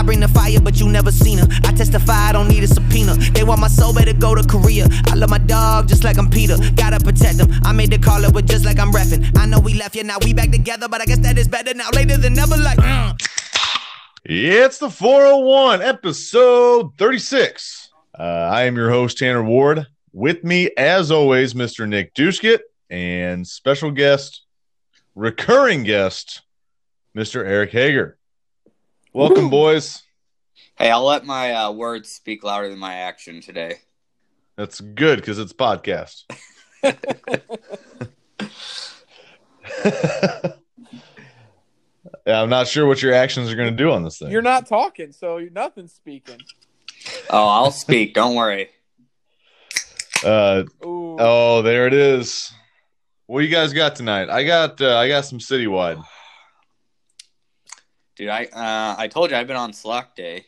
I bring the fire, but you never seen her. I testify, I don't need a subpoena. They want my soul, better go to Korea. I love my dog just like I'm Peter. Gotta protect him. I made the call up, but just like I'm refing. I know we left, yeah, now we back together, but I guess that is better now. Later than never, like. Uh. It's the 401, episode 36. Uh, I am your host, Tanner Ward. With me, as always, Mr. Nick Duskett and special guest, recurring guest, Mr. Eric Hegger. Welcome, Woo. boys. Hey, I'll let my uh, words speak louder than my action today. That's good because it's podcast. yeah, I'm not sure what your actions are going to do on this thing. You're not talking, so nothing's speaking. Oh, I'll speak. Don't worry. Uh, oh, there it is. What you guys got tonight? I got uh, I got some citywide. Dude, I uh, I told you I've been on Slack day.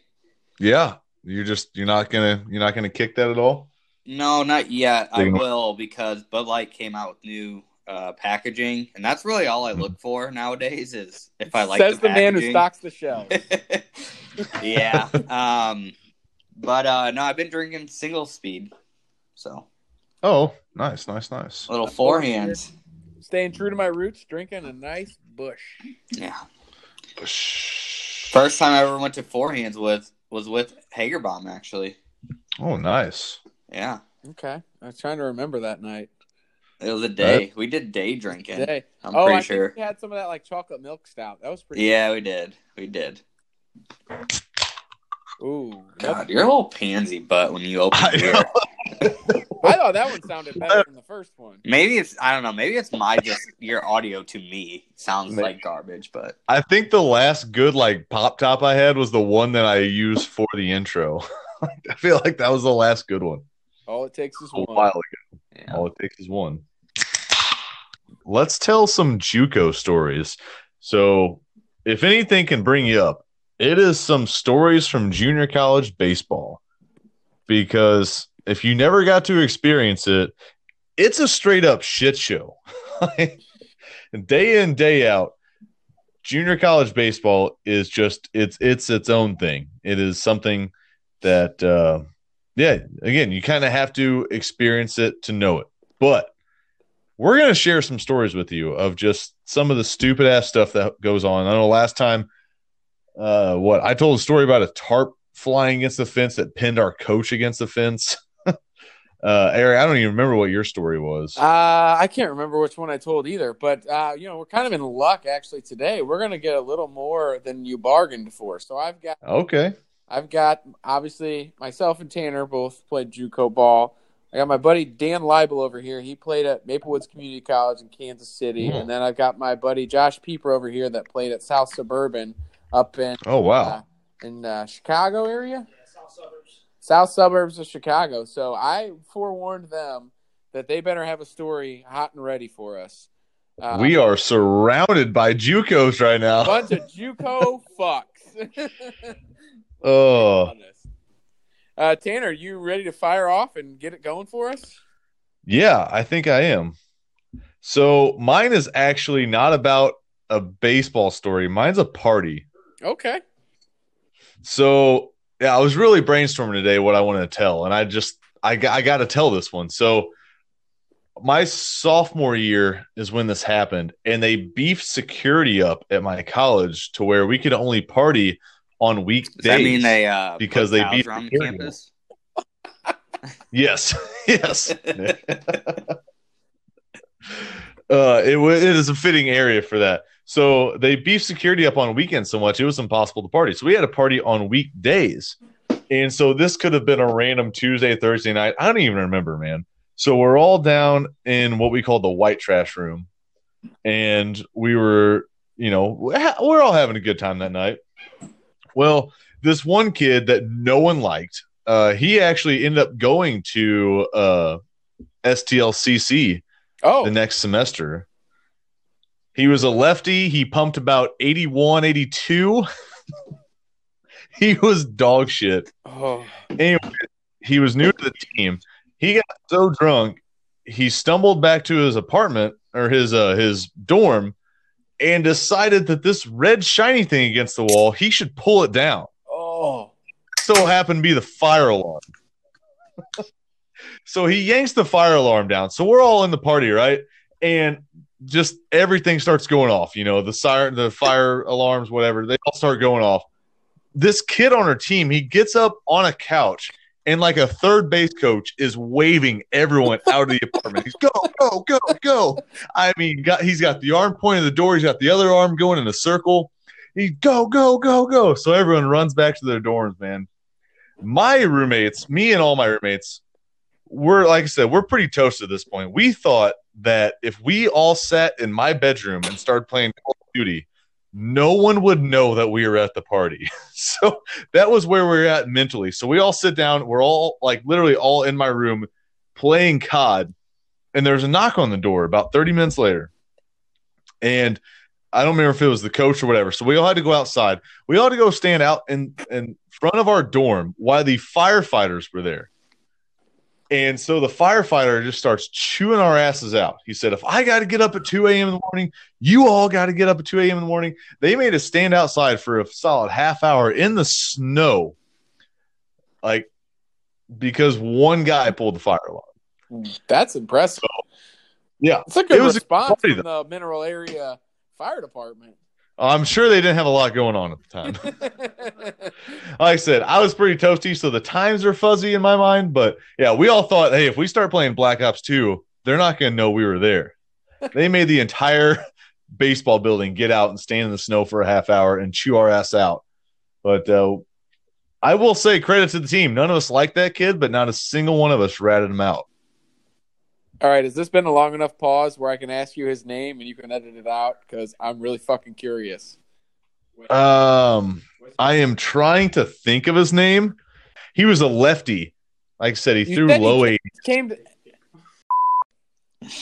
Yeah, you're just you're not gonna you're not gonna kick that at all. No, not yet. I will because Bud Light came out with new uh, packaging, and that's really all I look for nowadays. Is if I like says the, the man who stocks the shelf. yeah, um, but uh, no, I've been drinking single speed, so. Oh, nice, nice, nice. Little forehand. Staying true to my roots, drinking a nice Busch. Yeah. First time I ever went to 4 Hands with was with Hagerbaum actually. Oh, nice. Yeah. Okay, I was trying to remember that night. It was a day. We did day drinking. Day. I'm oh, pretty I sure. we had some of that like chocolate milk stout. That was pretty. Yeah, we did. We did. Ooh, God, you're a little pansy butt when you open beer. I thought that one sounded better than the first one. Maybe it's I don't know. Maybe it's my just your audio to me sounds maybe. like garbage, but I think the last good like pop top I had was the one that I used for the intro. I feel like that was the last good one. All it takes is one. While ago. Yeah. All it takes is one. Let's tell some JUCO stories. So, if anything can bring you up, it is some stories from junior college baseball because if you never got to experience it, it's a straight up shit show. day in, day out, junior college baseball is just it's it's its own thing. It is something that uh yeah, again, you kind of have to experience it to know it. But we're going to share some stories with you of just some of the stupid ass stuff that goes on. I know last time uh what I told a story about a tarp flying against the fence that pinned our coach against the fence. Uh, Eric, I don't even remember what your story was. Uh, I can't remember which one I told either. But uh, you know, we're kind of in luck actually today. We're gonna get a little more than you bargained for. So I've got okay. I've got obviously myself and Tanner both played JUCO ball. I got my buddy Dan Leibel over here. He played at Maplewoods Community College in Kansas City, mm. and then I've got my buddy Josh Pieper over here that played at South Suburban up in oh wow uh, in uh, Chicago area south suburbs of Chicago. So I forewarned them that they better have a story hot and ready for us. Uh, we are surrounded by JUCOs right now. Bunch of JUCO fucks. oh. Uh, Tanner, you ready to fire off and get it going for us? Yeah, I think I am. So mine is actually not about a baseball story. Mine's a party. Okay. So yeah, I was really brainstorming today what I wanted to tell, and I just I I got to tell this one. So my sophomore year is when this happened, and they beefed security up at my college to where we could only party on weekdays. Does that mean they uh, because they beefed the campus? yes, yes. uh, it, it is a fitting area for that. So they beefed security up on weekends so much it was impossible to party. So we had a party on weekdays. And so this could have been a random Tuesday, Thursday night. I don't even remember, man. So we're all down in what we call the white trash room. And we were, you know, we're all having a good time that night. Well, this one kid that no one liked, uh, he actually ended up going to uh, STLCC oh. the next semester He was a lefty. He pumped about 81, 82. he was dog shit. Oh, Anyway, he was new to the team. He got so drunk, he stumbled back to his apartment or his uh his dorm and decided that this red shiny thing against the wall, he should pull it down. oh, So happened to be the fire alarm. so he yanks the fire alarm down. So we're all in the party, right? And just everything starts going off. You know, the siren, the fire alarms, whatever, they all start going off. This kid on our team, he gets up on a couch and like a third base coach is waving everyone out of the apartment. He's go, go, go, go. I mean, got, he's got the arm pointing the door. He's got the other arm going in a circle. He go, go, go, go. So everyone runs back to their dorms, man. My roommates, me and all my roommates, we're like I said, we're pretty toast at this point. We thought that if we all sat in my bedroom and started playing Call of Duty, no one would know that we were at the party. so that was where we're at mentally. So we all sit down, we're all like literally all in my room playing COD, and there's a knock on the door about 30 minutes later. And I don't remember if it was the coach or whatever. So we all had to go outside. We all had to go stand out in, in front of our dorm while the firefighters were there. And so the firefighter just starts chewing our asses out. He said, If I got to get up at 2 a.m. in the morning, you all got to get up at 2 a.m. in the morning. They made us stand outside for a solid half hour in the snow, like because one guy pulled the fire alarm. that's impressive. Yeah. It's a good It was a response party, from the mineral area fire department. I'm sure they didn't have a lot going on at the time. like I said, I was pretty toasty, so the times are fuzzy in my mind. But yeah, we all thought, hey, if we start playing Black Ops 2, they're not going to know we were there. they made the entire baseball building get out and stand in the snow for a half hour and chew our ass out. But uh, I will say credit to the team. None of us liked that kid, but not a single one of us ratted him out. All right, has this been a long enough pause where I can ask you his name and you can edit it out? Because I'm really fucking curious. Um, I am trying to think of his name. He was a lefty. Like I said, he You threw said he low eight. Came to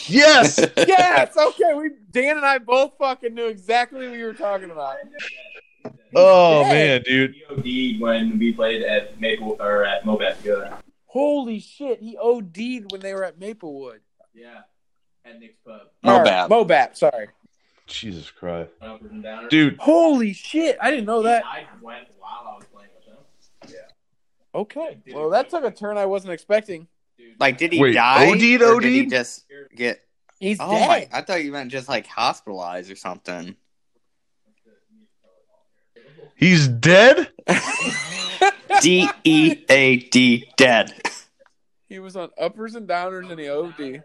Yes. yes, okay. We Dan and I both fucking knew exactly what you were talking about. Oh Yeah. man, dude. He OD'd when we played at Maple or at Mobap together. Holy shit, he OD'd when they were at Maplewood. Yeah, at Nick's Pub. Mobap. All right, Mobap, sorry. Jesus Christ, Uppers and downers. dude. Holy shit, I didn't know that. I went while I was playing with him. Yeah. Okay, well that took a turn I wasn't expecting. Like, did he Wait, die? OD'd, or did he OD'd? just get? He's Oh my! dead. I thought you meant just like hospitalized or something. He's dead. D E A D dead. He was on uppers and downers and he OD.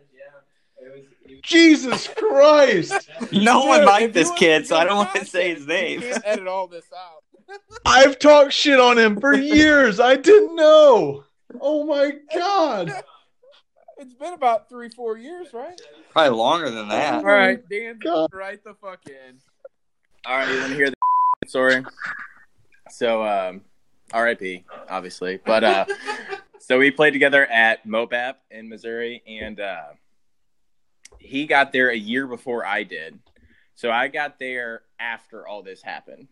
Jesus Christ. No one liked this kid, so I don't want to say his name. Edit all this out. I've talked shit on him for years. I didn't know. Oh my god. It's been about three, four years, right? Probably longer than that. All right, Dan, God. right the fuck in. All right, you want to hear the story? So, um, R.I.P. Obviously, but uh, so we played together at Mobap in Missouri, and uh, he got there a year before I did. So I got there after all this happened.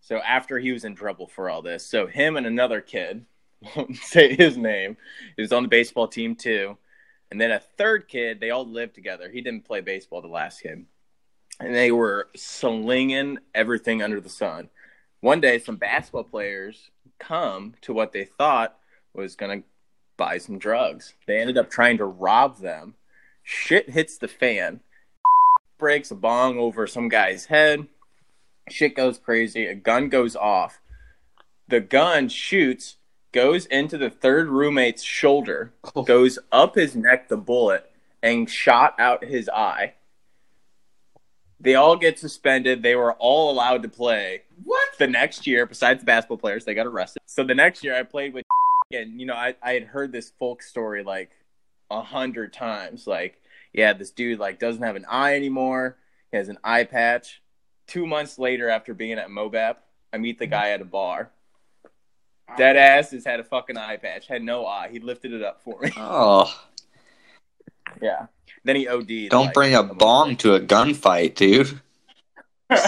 So after he was in trouble for all this, so him and another kid, won't say his name, he was on the baseball team too, and then a third kid. They all lived together. He didn't play baseball. The last kid and they were slinging everything under the sun. One day, some basketball players come to what they thought was going to buy some drugs. They ended up trying to rob them. Shit hits the fan, breaks a bong over some guy's head. Shit goes crazy. A gun goes off. The gun shoots, goes into the third roommate's shoulder, oh. goes up his neck, the bullet, and shot out his eye. They all get suspended. They were all allowed to play. What? The next year, besides the basketball players, they got arrested. So the next year, I played with, and you know, I, I had heard this folk story like a hundred times. Like, yeah, this dude like doesn't have an eye anymore. He has an eye patch. Two months later, after being at Mobap, I meet the mm-hmm. guy at a bar. Dead ass has had a fucking eye patch. Had no eye. He lifted it up for me. Oh, Yeah. then he OD'd. Don't like, bring a month bong to a gunfight, dude. yeah,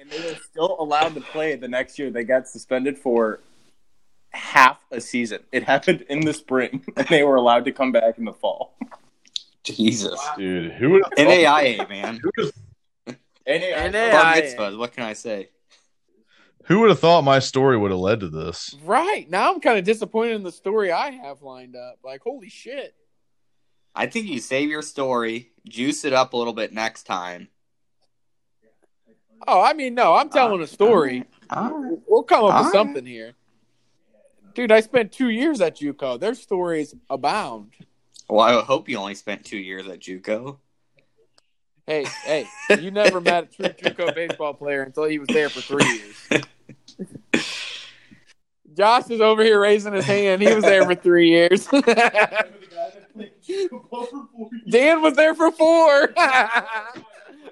and they were still allowed to play the next year. They got suspended for half a season. It happened in the spring, and they were allowed to come back in the fall. Jesus. Dude, who would NAIA, man. NAIA. Bar mitzvahs, what can I say? who would have thought my story would have led to this? Right now, I'm kind of disappointed in the story I have lined up. Like, holy shit! I think you save your story, juice it up a little bit next time. Oh, I mean, no, I'm telling a story. Alright. We'll come up All with something here, dude. I spent two years at JUCO. Their stories abound. Well, I hope you only spent two years at JUCO. Hey, hey, you never met a true JUCO baseball player until he was there for three years. Josh is over here raising his hand. He was there for three years. Dan was there for four. oh,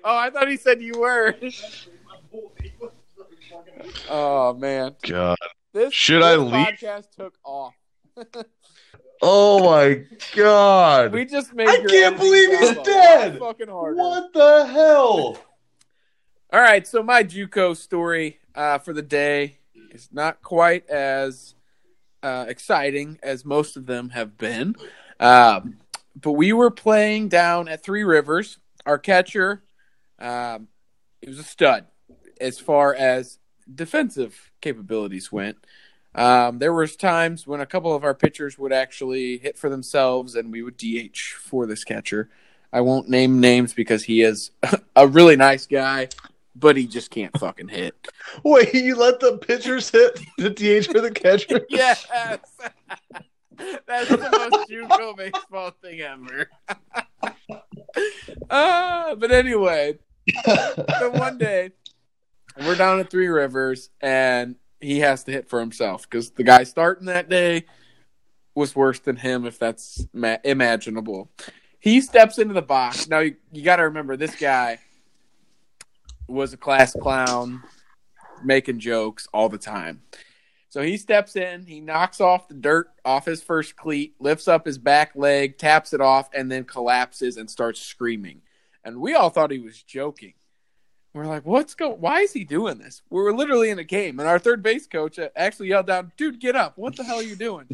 I thought he said you were. Oh man, God. This Should this I leave? Podcast took off. Oh my God. We just made. I can't believe he's job a lot dead. Fucking harder. what the hell? All right, so my JUCO story uh, for the day is not quite as uh, exciting as most of them have been, um, but we were playing down at Three Rivers. Our catcher, um, he was a stud as far as defensive capabilities went. Um, there was times when a couple of our pitchers would actually hit for themselves, and we would DH for this catcher. I won't name names because he is a really nice guy, but he just can't fucking hit. Wait, you let the pitchers hit the DH for the catcher? Yes, that's the most JUCO baseball thing ever. uh, but anyway, so one day we're down at Three Rivers, and he has to hit for himself because the guy starting that day was worse than him, if that's ma- imaginable. He steps into the box. Now you, you got to remember this guy was a class clown, making jokes all the time. So he steps in, he knocks off the dirt off his first cleat, lifts up his back leg, taps it off, and then collapses and starts screaming. And we all thought he was joking. We're like, what's going? Why is he doing this? We were literally in a game, and our third base coach uh, actually yelled down, "Dude, get up! What the hell are you doing?"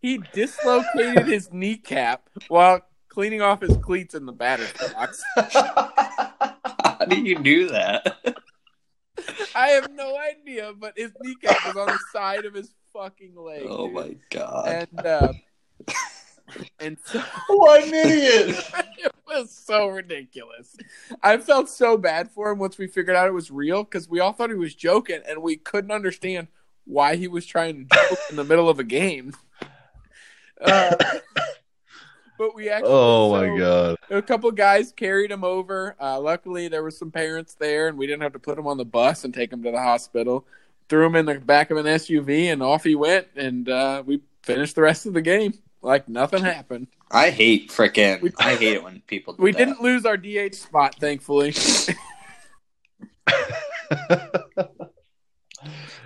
He dislocated his kneecap while cleaning off his cleats in the batter's box. How do you do that? I have no idea, but his kneecap was on the side of his fucking leg. Oh dude. my god. And uh, and so what an idiot. it was so ridiculous. I felt so bad for him once we figured out it was real because we all thought he was joking and we couldn't understand why he was trying to joke in the middle of a game. Uh, but we actually Oh so- my God. a couple guys carried him over. Uh, luckily, there were some parents there, and we didn't have to put him on the bus and take him to the hospital. Threw him in the back of an SUV, and off he went. And uh, we finished the rest of the game like nothing happened. I hate frickin' I hate it when people do We that. didn't lose our DH spot, thankfully.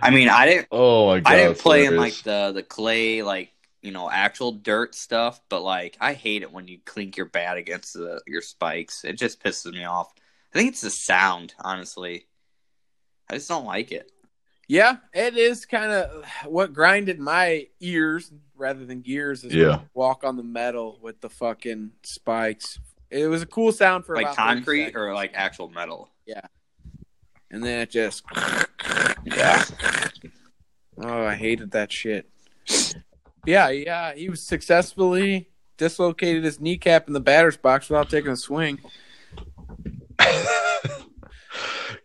I mean I didn't oh my God. I didn't play in like the the clay like you know actual dirt stuff, but like I hate it when you clink your bat against the, your spikes. It just pisses me off. I think it's the sound, honestly. I just don't like it. Yeah, it is kind of what grinded my ears rather than gears. Is Yeah. walk on the metal with the fucking spikes. It was a cool sound for Like about concrete or like actual metal. Yeah. And then it just Yeah. Oh, I hated that shit. Yeah, yeah, he was successfully dislocated his kneecap in the batter's box without taking a swing.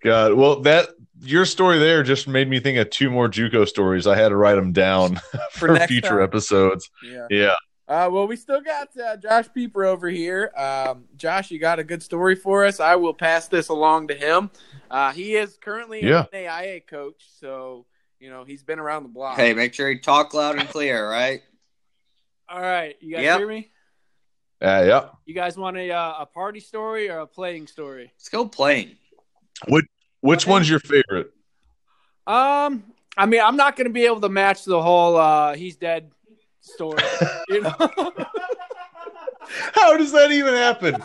God, well, that your story there just made me think of two more JUCO stories. I had to write them down For for, future time. episodes. Yeah. Yeah. Uh, well, we still got uh, Josh Pieper over here. Um, Josh, you got a good story for us. I will pass this along to him. Uh, he is currently Yeah. an AIA coach, so you know he's been around the block. Hey, make sure you talk loud and clear, right? All right, you guys Yep. hear me? Uh, yeah. You guys want a uh, a party story or a playing story? Let's go playing. Which one's your favorite? Um, I mean, I'm not going to be able to match the whole uh, "he's dead" story. You know? How does that even happen?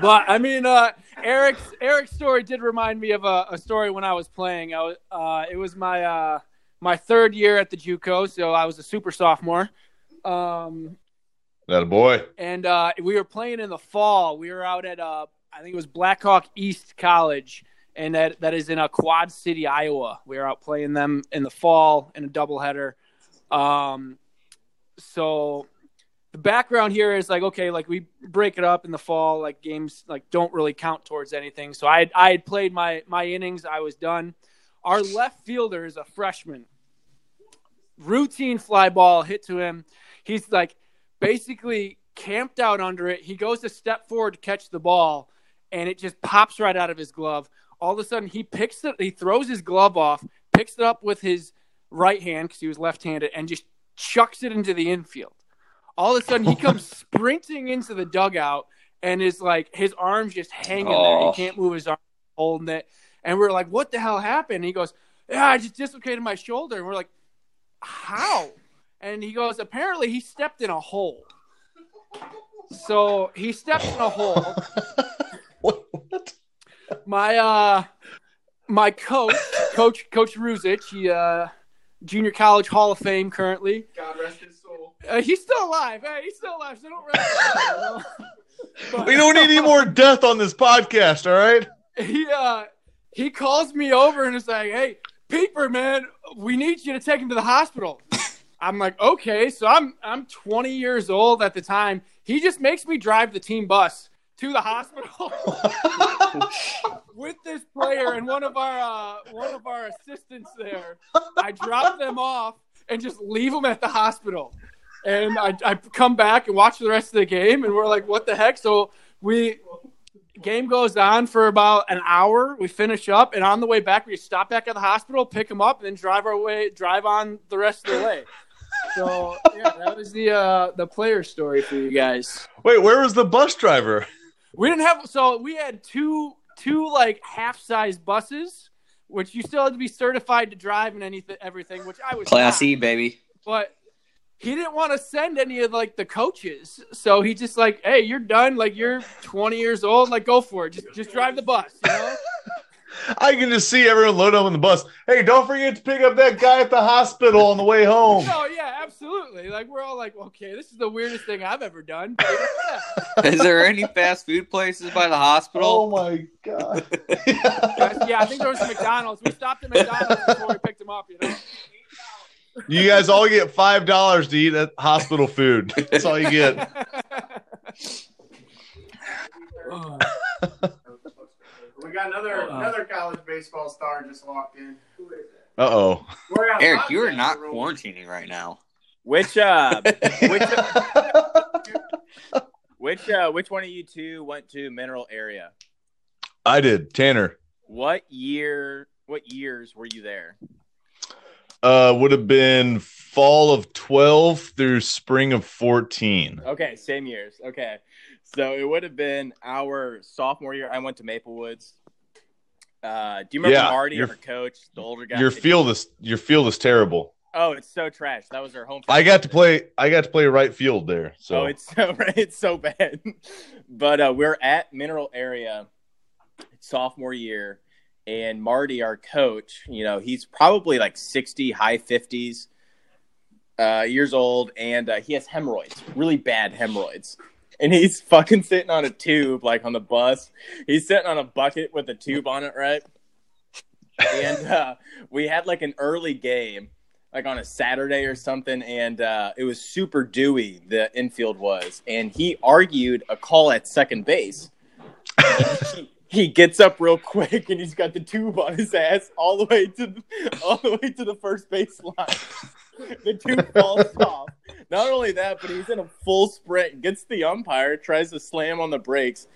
but I mean, uh, Eric's Eric's story did remind me of a, a story when I was playing. I was, uh, it was my uh, my third year at the JUCO, so I was a super sophomore. Um, That a boy. and uh, we were playing in the fall. We were out at uh, I think it was Blackhawk East College, and that that is in a Quad City, Iowa. We are out playing them in the fall in a doubleheader. Um, so the background here is like okay, like we break it up in the fall. Like games like don't really count towards anything. So I I had played my my innings. I was done. Our left fielder is a freshman. Routine fly ball hit to him. He's like basically camped out under it. He goes to step forward to catch the ball, and it just pops right out of his glove. All of a sudden, he picks it. He throws his glove off, picks it up with his right hand because he was left-handed, and just chucks it into the infield. All of a sudden, he comes sprinting into the dugout and is like his arms just hanging there. Oh. He can't move his arm, holding it. And we're like, "What the hell happened?" And he goes, "Yeah, I just dislocated my shoulder." And we're like, "How?" And he goes, "Apparently, he stepped in a hole." So he stepped in a hole. What? what? My uh, my coach, coach, Coach Ruzic, he uh, junior college Hall of Fame currently. God rest his soul. Uh, he's still alive. Hey, he's still alive. So don't rest. But- We don't need any more death on this podcast, all right? he uh he calls me over and is like, "Hey, Pieper, man, we need you to take him to the hospital." I'm like, "Okay." So I'm I'm 20 years old at the time. He just makes me drive the team bus to the hospital with this player and one of our uh, one of our assistants there. I drop them off and just leave them at the hospital. And I, I come back and watch the rest of the game, and we're like, "What the heck?" So we game goes on for about an hour. We finish up, and on the way back, we stop back at the hospital, pick them up, and then drive our way, drive on the rest of the way. So yeah, that was the uh, the player story for you guys. Wait, where was the bus driver? We didn't have so we had two two like half size buses, which you still had to be certified to drive and anything everything, which I was classy, not. E, baby. but he didn't want to send any of like the coaches. So he just like, hey, you're done. Like you're 20 years old. Like go for it. Just just drive the bus. You know. I can just see everyone load up on the bus. Hey, don't forget to pick up that guy at the hospital on the way home. Oh yeah, absolutely. Like we're all like, okay, this is the weirdest thing I've ever done. Yeah. Is there any fast food places by the hospital? Oh my god. yeah, I think there was some McDonald's. We stopped at McDonald's before we picked him up. You know. You guys all get five dollars to eat at hospital food. That's all you get. Oh. We got another Uh, another college baseball star just walked in. Uh oh. Eric, you are not we're- quarantining right now. Which uh, which which uh, which one of you two went to Mineral Area? I did. Tanner. What year? What years were you there? Uh would have been fall of twelve through spring of fourteen. Okay, same years. Okay, so it would have been our sophomore year. I went to Maple Woods. Uh, do you remember Yeah, Marty, your- our coach, the older guy? Your field is your field is terrible. Oh, it's so trash. That was our home. I got to play I got to play right field there. So Oh, it's so it's so bad. but uh, we're at Mineral Area, sophomore year, and Marty, our coach, you know, he's probably like sixty, high fifties uh, years old, and uh, he has hemorrhoids, really bad hemorrhoids. And he's fucking sitting on a tube, like on the bus. He's sitting on a bucket with a tube on it, right? and uh, we had like an early game, like on a Saturday or something, and uh, it was super dewy. The infield was, and he argued a call at second base. he, he gets up real quick, and he's got the tube on his ass all the way to the, all the way to the first base line. the tube falls off. Not only that, but he's in a full sprint, gets the umpire, tries to slam on the brakes,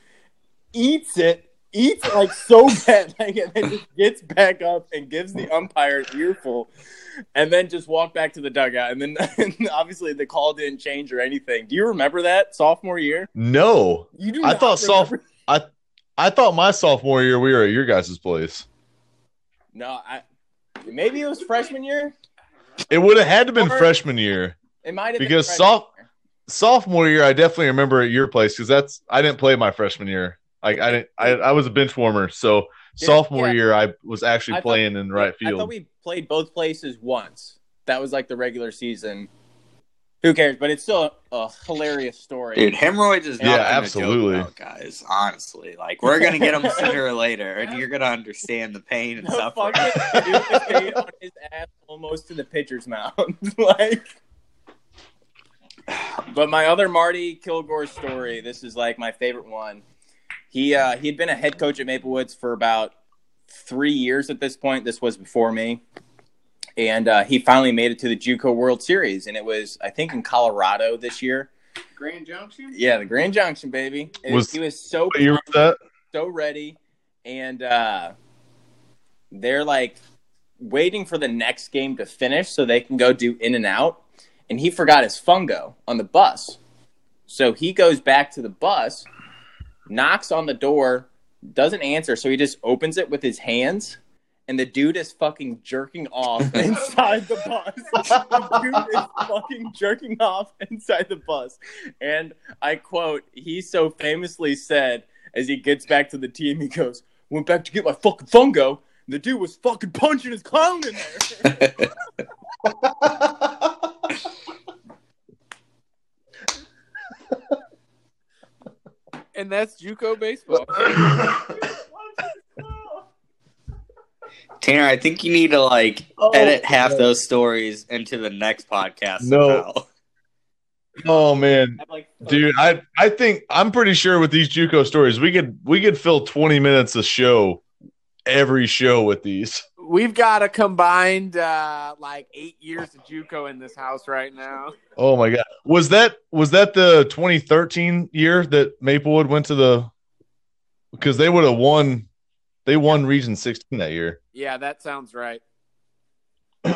eats it, eats like so bad, like, and then just gets back up and gives the umpire an earful, and then just walk back to the dugout. And then and obviously the call didn't change or anything. Do you remember that sophomore year? no. You do. I thought soph remember- I I thought my sophomore year we were at your guys' place. No, I maybe it was freshman year. It would have had to been Or- freshman year. It might have Because been soft- year. sophomore year, I definitely remember at your place because that's I didn't play my freshman year. Like I didn't, I, I was a bench warmer. So Yeah, sophomore yeah. year, I was actually I thought- playing in right I field. thought we played both places once. That was like the regular season. Who cares? But it's still a, a hilarious story. Dude, hemorrhoids is Yeah, not absolutely. absolutely, about, guys. Honestly, like we're gonna get them sooner or later, and you're gonna understand the pain and the suffering. fucking dude on his ass almost to the pitcher's mound. like, but my other Marty Kilgore story. This is like my favorite one. He uh, he had been a head coach at Maple Woods for about three years at this point. This was before me, and uh, he finally made it to the JUCO World Series, and it was I think in Colorado this year. Grand Junction. Yeah, the Grand Junction, baby. It- Was- he was so What year that? so ready and uh they're like waiting for the next game to finish so they can go do in and out and he forgot his fungo on the bus so he goes back to the bus knocks on the door doesn't answer so he just opens it with his hands and the dude is fucking jerking off inside the bus. The dude is fucking jerking off inside the bus. And I quote, he so famously said, as he gets back to the team, he goes, Went back to get my fucking fungo. And the dude was fucking punching his clown in there. And that's JUCO baseball. Tanner, I think you need to like Oh, edit half those stories into the next podcast. No. somehow. Oh man, I'm dude, I I think I'm pretty sure with these JUCO stories, we could we could fill 20 minutes a show every show with these. We've got a combined uh, like eight years of JUCO in this house right now. Oh my god, was that was that the 2013 year that Maplewood went to the? Because they would have won, they won Region 16 that year. Yeah, that sounds right.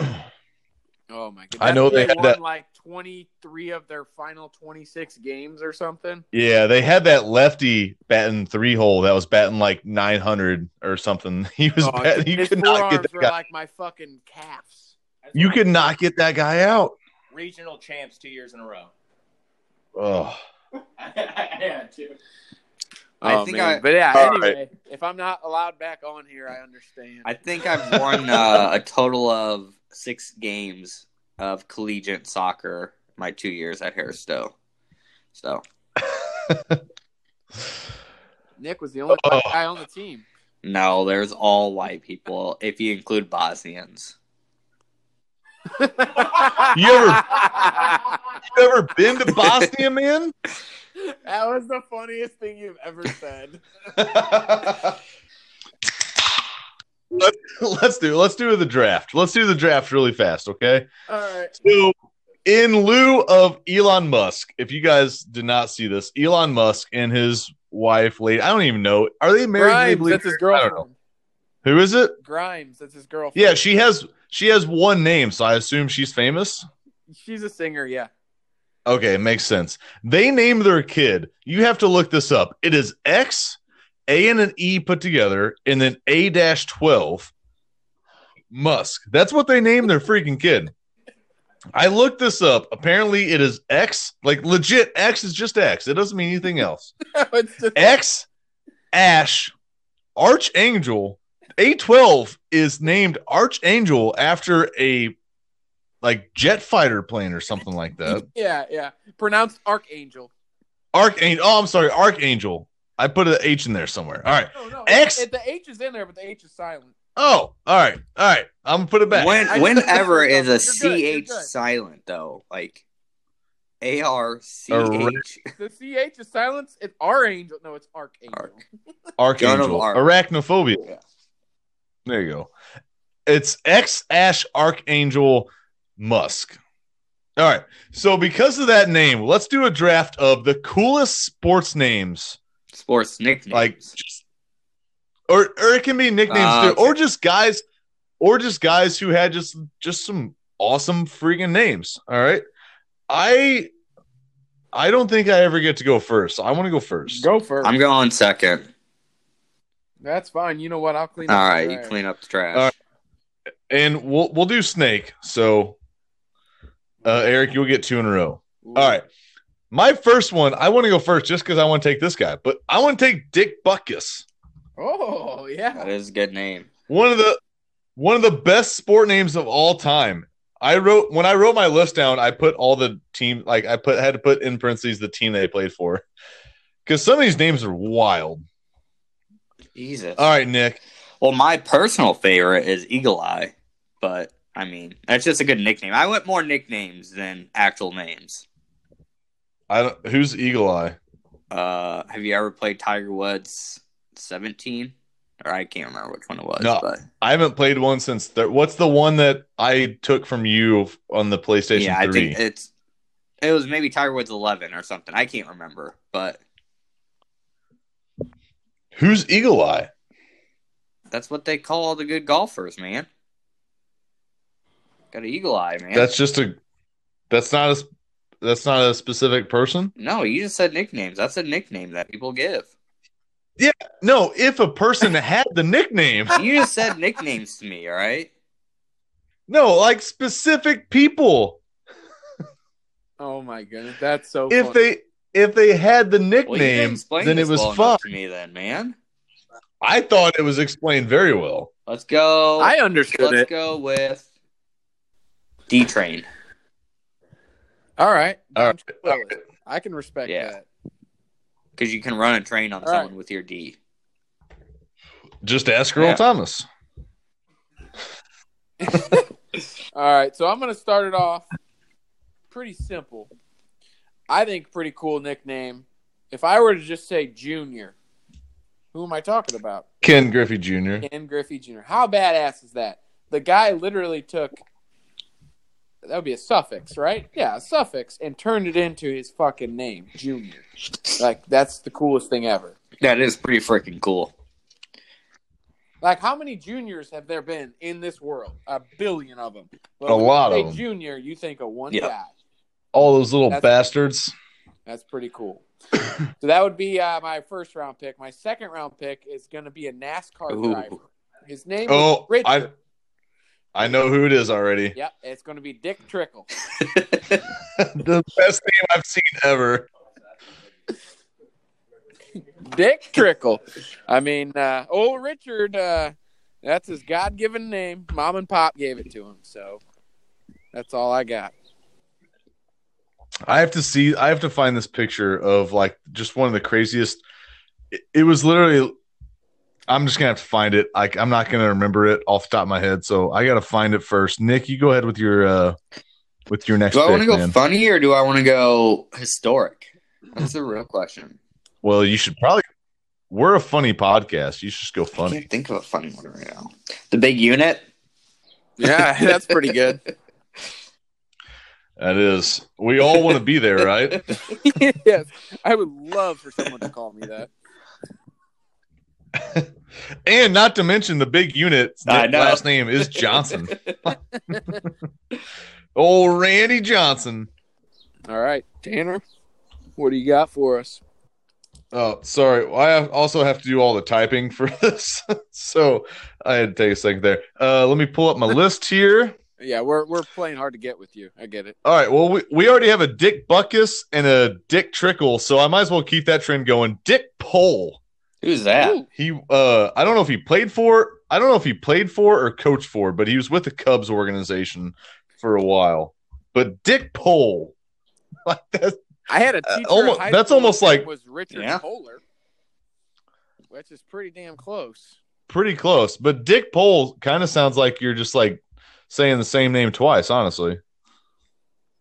Oh my god! I know they had won that- like twenty three of their final twenty six games or something. Yeah, they had that lefty batting three hole that was batting like 900 or something. He was Oh, batting, you could not get that guy. like my fucking calves. You could not get that guy out. regional champs two years in a row. Oh, I had to. I Oh, think man. I- but yeah. All anyway, if I'm not allowed back on here, I understand. I think I've won uh, a total of six games of collegiate soccer my two years at Harris Stowe. So Nick was the only Oh. black guy on the team. no, there's all white people if you include Bosnians. You ever- you ever been to Bosnia, man? That was the funniest thing you've ever said. Let, let's do let's do the draft. Let's do the draft really fast, okay? All right. So, in lieu of Elon Musk, if you guys did not see this, Elon Musk and his wife, lady, I don't even know, are they married? Grimes, that's his I don't know. girlfriend. Who is it? Grimes, that's his girlfriend. Yeah, she has she has one name, so I assume she's famous. she's a singer. Yeah. Okay, makes sense. They name their kid. You have to look this up. It is X, A and an E put together, and then A dash twelve. Musk. That's what they named their freaking kid. I looked this up. Apparently, it is X. Like legit, X is just X. It doesn't mean anything else. it's just X, Ash, Archangel. A12 is named Archangel after a like jet fighter plane or something like that. yeah, yeah. Pronounced archangel. Archangel. Oh, I'm sorry, Archangel. I put an H in there somewhere. All right. Oh no, X- it- the H is in there, but the H is silent. Oh, all right, all right. I'm gonna put it back. When I- whenever is a You're good, you're CH silent though, like a r c h. The CH is silence. It's archangel. No, it's archangel. Arc. Archangel. Arc. Arachnophobia. Yeah. There you go. It's X Ash Archangel Musk. All right. So because of that name, let's do a draft of the coolest sports names. Sports nicknames. Like just or or it can be nicknames Ah, too, okay. or just guys or just guys who had just just some awesome freaking names. All right. I I don't think I ever get to go first. I want to go first. Go first. I'm going second. That's fine. You know what? I'll clean. All up the you clean up the trash. All right. and we'll we'll do snake. So Uh, Eric, you'll get two in a row. All right. My first one, I want to go first just because I want to take this guy, but I want to take Dick Butkus. Oh yeah. That is a good name. One of the one of the best sport names of all time. I wrote when I wrote my list down, I put all the team like I put had to put in parentheses the team they played for. Because some of these names are wild. Jesus. All right, Nick. Well, my personal favorite is Eagle Eye, but I mean, that's just a good nickname. I went more nicknames than actual names. I don't who's Eagle Eye? Uh, have you ever played Tiger Woods 17? Or I can't remember which one it was, No. but I haven't played one since th- what's the one that I took from you on the PlayStation yeah, I 3? think it's it was maybe Tiger Woods 11 or something. I can't remember, but Who's Eagle Eye? that's what they call all the good golfers, man. Got an eagle eye, man. That's just a that's not a that's not a specific person. no, you just said nicknames. That's a nickname that people give. Yeah, no, if a person had the nickname. You just said nicknames to me, all right? No, like specific people. Oh my goodness, that's so. If funny. they if they had the Well, you didn't nickname, explain then it was well fun. to me, then, man. I thought it was explained very well. Let's go. I understood Let's it. go with D Train. All right. All right. Well, I can respect Yeah. that. Because you can run a train on All right. someone with your D. Just ask Earl Yeah. Thomas. All right, so I'm going to start it off pretty simple. I think pretty cool nickname. If I were to just say Junior, who am I talking about? Ken Griffey Jr. Ken Griffey Jr. How badass is that? The guy literally took that would be a suffix, right? Yeah, a suffix, and turned it into his fucking name, Junior. Like that's the coolest thing ever. That is pretty freaking cool. Like, how many juniors have there been in this world? A billion of them. But A when you lot say of 'em. Junior, you think of one Yeah. guy. All those little That's- bastards. That's pretty cool. so that would be uh, my first round pick. My second round pick is going to be a NASCAR Ooh. driver. His name Oh, is Richard. I I know who it is already. Yep, it's going to be Dick Trickle. the best name I've seen ever. Dick Trickle. I mean, uh, old Richard. Uh, that's his God-given name. Mom and Pop gave it to him, so that's all I got. I have to see. I have to find this picture of like just one of the craziest. It, it was literally. I'm just gonna have to find it. Like I'm not gonna remember it off the top of my head, so I gotta find it first. Nick, you go ahead with your uh with your next do I want to go man. funny or do I want to go historic? That's the real question. well, you should probably. We're a funny podcast. You should just go I funny. can't think of a funny one right now. The big unit. Yeah, that's pretty good. That is. We all want to be there, right? yes, I would love for someone to call me that. and not to mention the big unit. Last name is Johnson. Old Randy Johnson. All right, Tanner, what do you got for us? Oh, sorry. I also have to do all the typing for this, so I had to take a second there. Uh, let me pull up my list here. Yeah, we're we're playing hard to get with you. I get it. All right. Well, we, we already have a Dick Butkus and a Dick Trickle, so I might as well keep that trend going. Dick Pole. Who's that? Ooh, He, uh, I don't know if he played for, I don't know if he played for or coached for, but he was with the Cubs organization for a while. But Dick Pole, like that, I had a Uh, teacher. in almost- high that's almost like- was Richard Yeah. Kohler, which is pretty damn close. pretty close. But Dick Pole kind of sounds like you're just like saying the same name twice, honestly.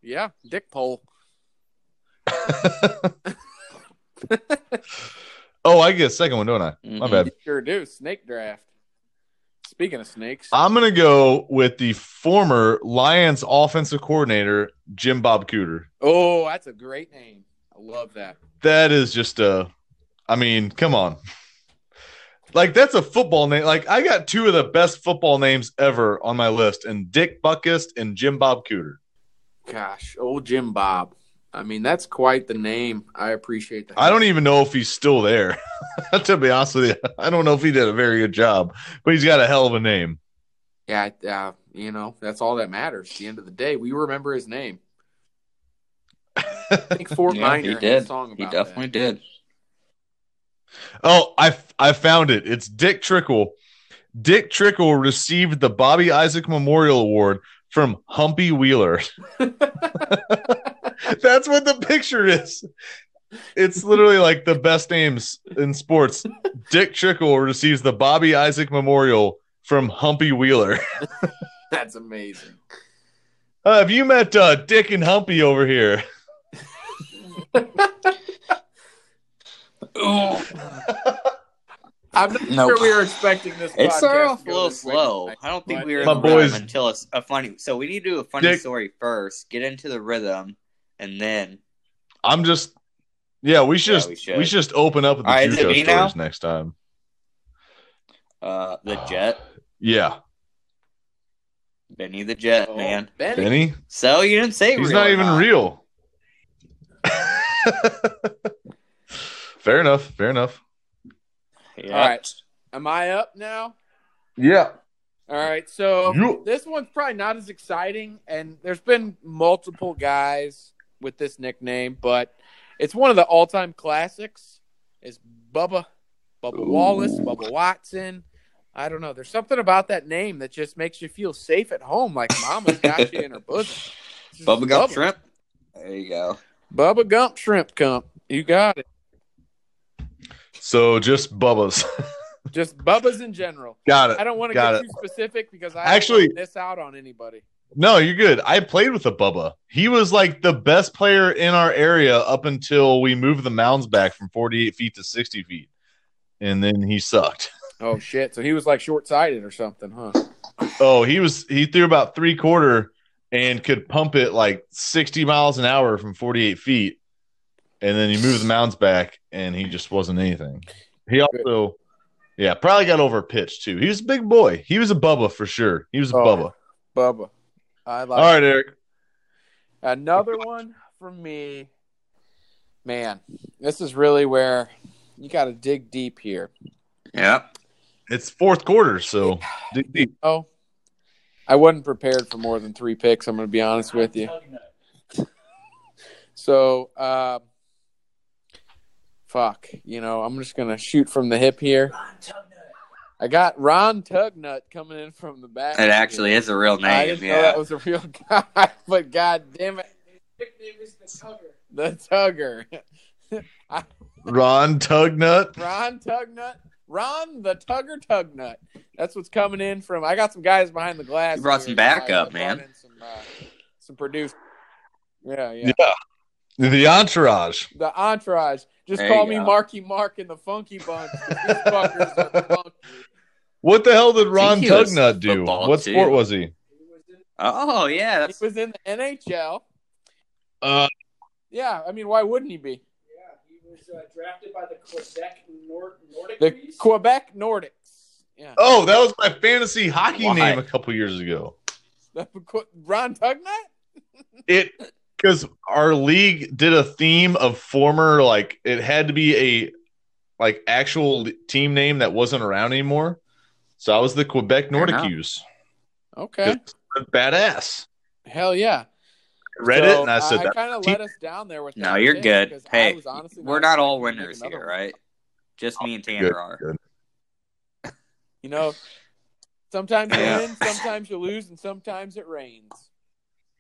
Yeah, Dick Pole. oh, I get a second one, don't I? My Mhm. bad. You sure do. Snake draft. Speaking of snakes, I'm gonna go with the former Lions offensive coordinator, Jim Bob Cooter. oh, that's a great name. I love that. That is just a I mean, come on. Like that's a football name. Like I got two of the best football names ever on my list, and Dick Butkus and Jim Bob Cooter. Gosh, old Jim Bob. I mean, that's quite the name. I appreciate that. I don't even know if he's still there. to be honest with you, I don't know if he did a very good job, but he's got a hell of a name. Yeah, uh, you know, that's all that matters. At the end of the day, we remember his name. I think Fort Yeah, Minor he did. a song He about definitely did. Oh, I I found it. It's Dick Trickle. Dick Trickle received the Bobby Isaac Memorial Award from Humpy Wheeler. That's what the picture is. It's literally like the best names in sports. Dick Trickle receives the Bobby Isaac Memorial from Humpy Wheeler. That's amazing. Uh, have you met uh, Dick and Humpy over here? I'm not Nope. sure we were expecting this. It started off a little slow. tonight, I don't think we were in My the boys- rhythm until a, a funny. So we need to do a funny Dick- story first, get into the rhythm, and then I'm just, yeah, we should Yeah, just we we should. should. just open up with the All right, is Juco me now? next time. uh, the Jet, Yeah, Benny the Jet, Oh, man. Benny. Benny, So you didn't say he's real not even not. real. fair enough. Fair enough. Yeah. All right. Am I up now? Yeah. All right. So You- this one's probably not as exciting, and there's been multiple guys with this nickname, but it's one of the all-time classics. It's Bubba, Bubba Wallace, Bubba Watson. I don't know. There's something about that name that just makes you feel safe at home, like Mama's got you in her bosom. It's just Bubba Gump Shrimp. There you go. Bubba Gump Shrimp Cump. You got it. So just Bubba's. Just Bubba's in general. Got it. I don't want to Got get it. too specific because I Actually- don't miss out on anybody. No, you're good. I played with a Bubba. He was like the best player in our area up until we moved the mounds back from 48 feet to 60 feet. And then he sucked. Oh shit! So he was like short sighted or something, huh? Oh, he was he threw about three quarter and could pump it like 60 miles an hour from 48 feet. And then he moved the mounds back and he just wasn't anything. He also yeah, probably got over pitched too. He was a big boy. He was a Bubba for sure. He was a Oh. Bubba. Bubba. I like All right, Eric. another one from me. Man, this is really where you got to dig deep here. Yeah, It's fourth quarter, so dig deep. Oh, I wasn't prepared for more than three picks. I'm going to be honest with you. So, um, fuck, you know, I'm just going to shoot from the hip here. I got Ron Tugnutt coming in from the back. It actually is a real name. I didn't know that was a real guy, but god damn it, Nickname is the Tugger. the Tugger. Ron Tugnutt. Ron Tugnutt. Ron the Tugger Tugnutt. That's what's coming in from. I got some guys behind the glass. You brought here. some backup, I man. Some, uh, some produce. Yeah, yeah, Yeah. The entourage. The entourage. Just There call me go. Marky Mark and the Funky Bunch. 'cause These fuckers are funky. What the hell did Ron he Tugnutt do? football, What too. sport was he? Oh yeah, He was in the NHL. Uh, Yeah, I mean, why wouldn't he be? Yeah, he was uh, drafted by the Quebec Nord- Nordic The Bees. Quebec Nordiques. Yeah. oh, that was my fantasy hockey Why? name a couple years ago. The Ron Tugnutt? It because our league did a theme of former like it had to be a like actual team name that wasn't around anymore. So I was the Quebec Fair enough. Nordiques. Okay. Badass. Hell yeah. Read So, it and I said that. kind of let us down there with no, you're good. Hey, we're not all winners here, one. right? Just me and Tanner Good, are. good. You know, sometimes you win, sometimes you lose, and sometimes it rains.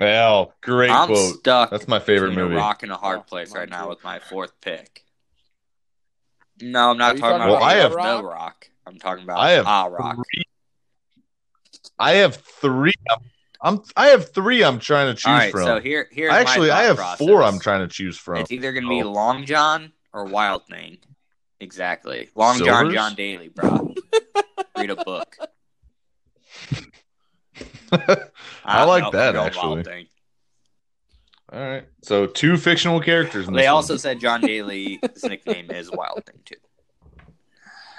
Well, great I'm quote. stuck. That's my favorite movie. A rock and a hard Oh, place mine right now with my fourth pick. No, I'm not talking talking about about the The rock? Rock? Rock. I'm talking about I have a rock. three. I have three. I'm, I'm I have three. I'm trying to choose All right, from. so here, here Actually, I have process. four. I'm trying to choose from. It's either going to be Oh. Long John or Wild Thing. Exactly. Long John Silvers? John Daly, bro. Read a book. I don't like know that, actually. Thing. All right. So two fictional characters. In They this also one. said John Daly's nickname is Wild Thing too.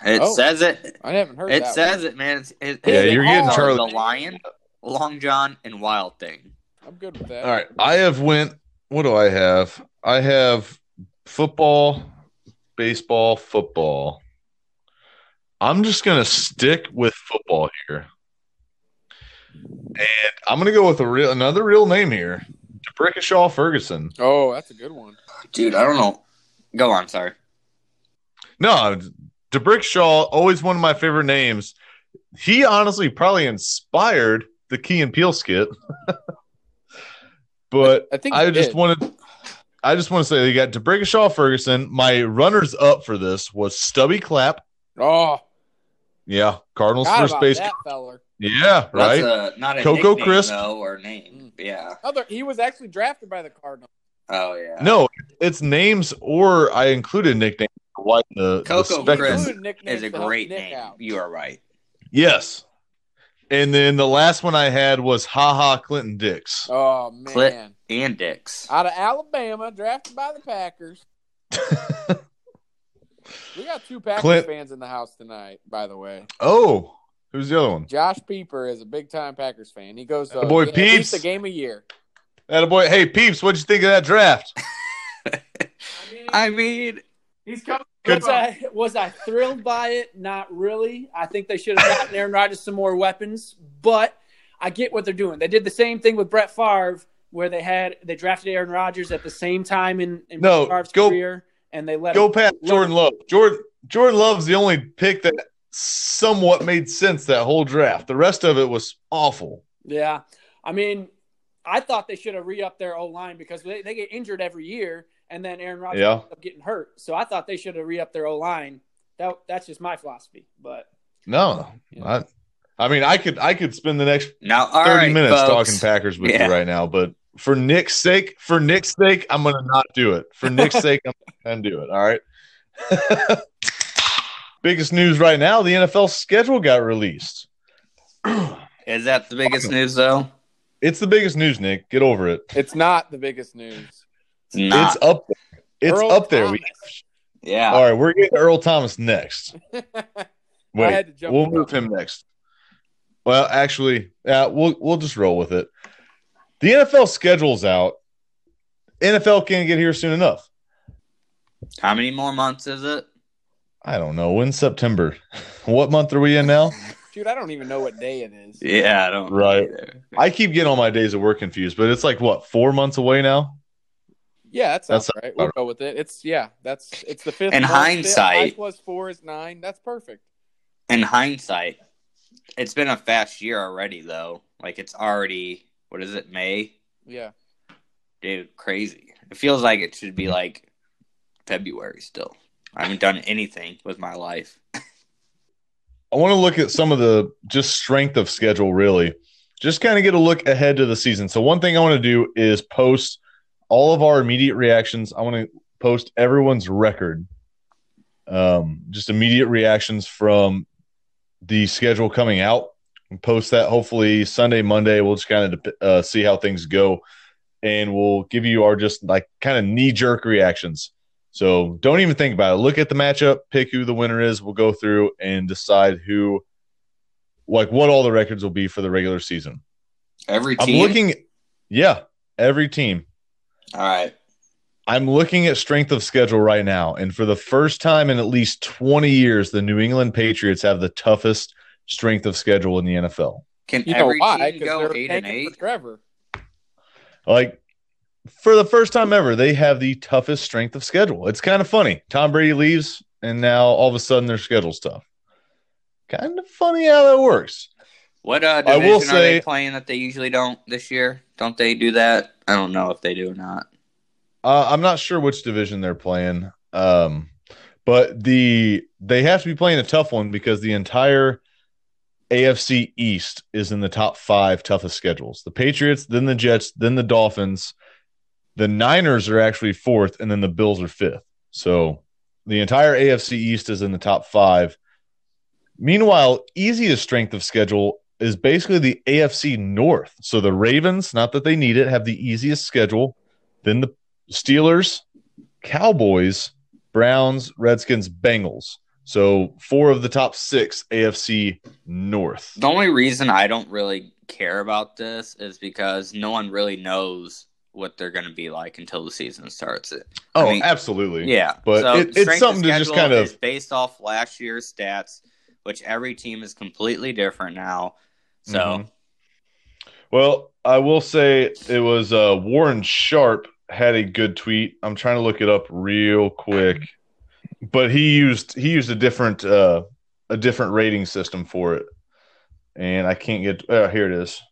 It Oh. says it. I haven't heard It that. says it, man. It's, it, Yeah, it- you're getting are Charlie- the Lion, Long John, and Wild Thing. I'm good with that. All right. I have went. What do I have? I have football, baseball, football. I'm just gonna stick with football here, and I'm gonna go with a real another real name here. Brickashaw Ferguson. Oh, that's a good one. Dude, I don't know. Go on, sorry. No, D'Brickashaw, always one of my favorite names. He honestly probably inspired the Key and Peele skit. but I think I just did. wanted I just want to say you got D'Brickashaw Ferguson. My runners up for this was Stubby Clapp. Oh, Yeah, Cardinals God first base. that feller. Yeah, That's right. a, not a Coco nickname, Crisp. though, or name. Mm. Yeah. Other, he was actually drafted by the Cardinals. Oh, yeah. no, it's names or I included nicknames to widen the, the Coco spectrum. Crisp is a great Nick name. out. You are right. Yes. And then the last one I had was Ha Ha Clinton Dix. Oh man, Clit- And Dix. out of Alabama, drafted by the Packers. We got two Packers Clint- fans in the house tonight. By the way, Oh, who's the other one? Josh Pieper is a big time Packers fan. He goes to Oh, boy, Peeps. the game a year. That boy. Hey, Peeps, what'd you think of that draft? I mean, He's coming. Good- Was I was I thrilled by it? Not really. I think they should have gotten Aaron Rodgers some more weapons, but I get what they're doing. They did the same thing with Brett Favre, where they had they drafted Aaron Rodgers at the same time in, in No, Brett Favre's go- career, and they let Go him. past Jordan him- Love. Jordan Jordan Love's the only pick that somewhat made sense that whole draft. The rest of it was awful. Yeah, I mean, I thought they should have re-upped their O line because they, they get injured every year, and then Aaron Rodgers Yeah. ends up getting hurt. So I thought they should have re-upped their O line. That that's just my philosophy, but. No, I, I mean, I could I could spend the next now, thirty right, minutes folks. talking Packers with Yeah. you right now, but for Nick's sake, for Nick's sake, I'm gonna not do it. For Nick's sake, I'm gonna do it. All right. Biggest news right now: the NFL schedule got released. Is that the biggest news, though? It's the biggest news, Nick. Get over it. It's not the biggest news. It's not. It's up. There. It's Earl up there. We, yeah. all right, we're getting Earl Thomas next. I Wait, had to jump we'll the move gun. him next. Well, actually, yeah, we'll we'll just roll with it. The NFL schedule's out. NFL can't get here soon enough. How many more months is it? I don't know. When September? What month are we in now? Dude, I don't even know what day it is. Yeah, I don't. Right. either. I keep getting all my days of work confused, but it's like what four months away now. Yeah, that sounds That's- right. We'll go with it. It's yeah, that's it's the fifth. In hindsight- five plus four is nine. That's perfect. In hindsight, it's been a fast year already, though. Like it's already what is it, May? Yeah. Dude, crazy. It feels like it should be like February still. I haven't done anything with my life. I want to look at some of the just strength of schedule, really. Just kind of get a look ahead to the season. So, one thing I want to do is post all of our immediate reactions. I want to post everyone's record, um, just immediate reactions from the schedule coming out. And post that hopefully Sunday, Monday. We'll just kind of uh, see how things go, and we'll give you our just like kind of knee jerk reactions. So don't even think about it. Look at the matchup, pick who the winner is. We'll go through and decide who, like, what all the records will be for the regular season. Every I'm team. looking, yeah, every team. All right. I'm looking at strength of schedule right now. And for the first time in at least 20 years, the New England Patriots have the toughest strength of schedule in the NFL. Can You know every why? team go eight and eight? for Trevor. Like, for the first time ever, they have the toughest strength of schedule. It's kind of funny. Tom Brady leaves, and now all of a sudden their schedule's tough. Kind of funny how that works. What uh, I division will are they playing that they usually don't this year? Don't they do that? I don't know if they do or not. Uh, I'm not sure which division they're playing, um, but the they have to be playing a tough one because the entire AFC East is in the top five toughest schedules. The Patriots, then the Jets, then the Dolphins. The Niners are actually fourth, and then the Bills are fifth. So the entire AFC East is in the top five. Meanwhile, easiest strength of schedule is basically the AFC North. So the Ravens, not that they need it, have the easiest schedule. Then the Steelers, Cowboys, Browns, Redskins, Bengals. So four of the top six AFC North. The only reason I don't really care about this is because no one really knows what they're going to be like until the season starts. It. Oh, I mean, absolutely. Yeah, But so it- it's something to just kind of- based off last year's stats, which every team is completely different now. So Mhm. Well, I will say it was uh, Warren Sharp had a good tweet. I'm trying to look it up real quick, but he used he used a different uh, a different rating system for it, and I can't get. Uh, here it is.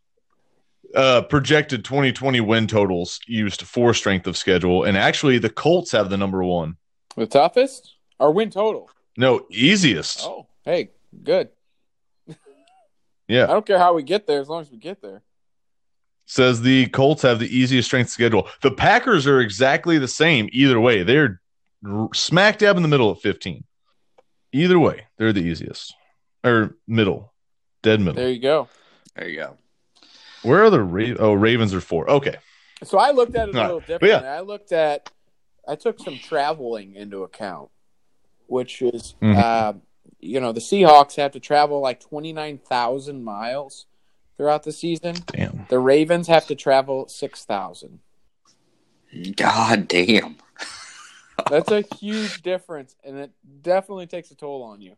Uh, projected 2020 win totals used for strength of schedule, and actually the Colts have the number one. The toughest or win total? No, easiest. Oh, hey, good. I don't care how we get there as long as we get there. says the Colts have the easiest strength schedule. The Packers are exactly the same either way. They're smack dab in the middle at 15. Either way, they're the easiest or middle, dead middle. There you go. There you go. Where are the Ra- oh Ravens are four? Okay, So I looked at it a All little right. But differently. yeah. I looked at, I took some traveling into account, which is, Mhm. uh, you know, the Seahawks have to travel like 29,000 miles throughout the season. damn. The Ravens have to travel 6,000. God damn. That's a huge difference, and it definitely takes a toll on you.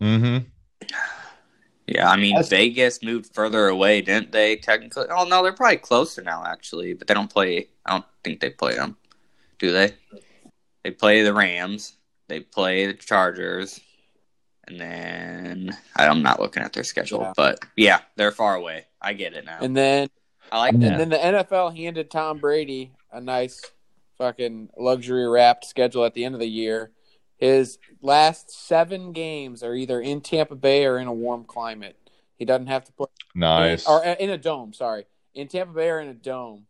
Mm-hmm. Yeah, I mean That's- Vegas moved further away, didn't they? Technically, oh no, they're probably closer now, actually. But they don't play. I don't think they play them, do they? They play the Rams. They play the Chargers, and then I'm not looking at their schedule, Yeah. but yeah, they're far away. I get it now. And then, I like and then the NFL handed Tom Brady a nice fucking luxury wrapped schedule at the end of the year. His last seven games are either in Tampa Bay or in a warm climate. He doesn't have to play Nice. or uh, in a dome. Sorry, in Tampa Bay or in a dome.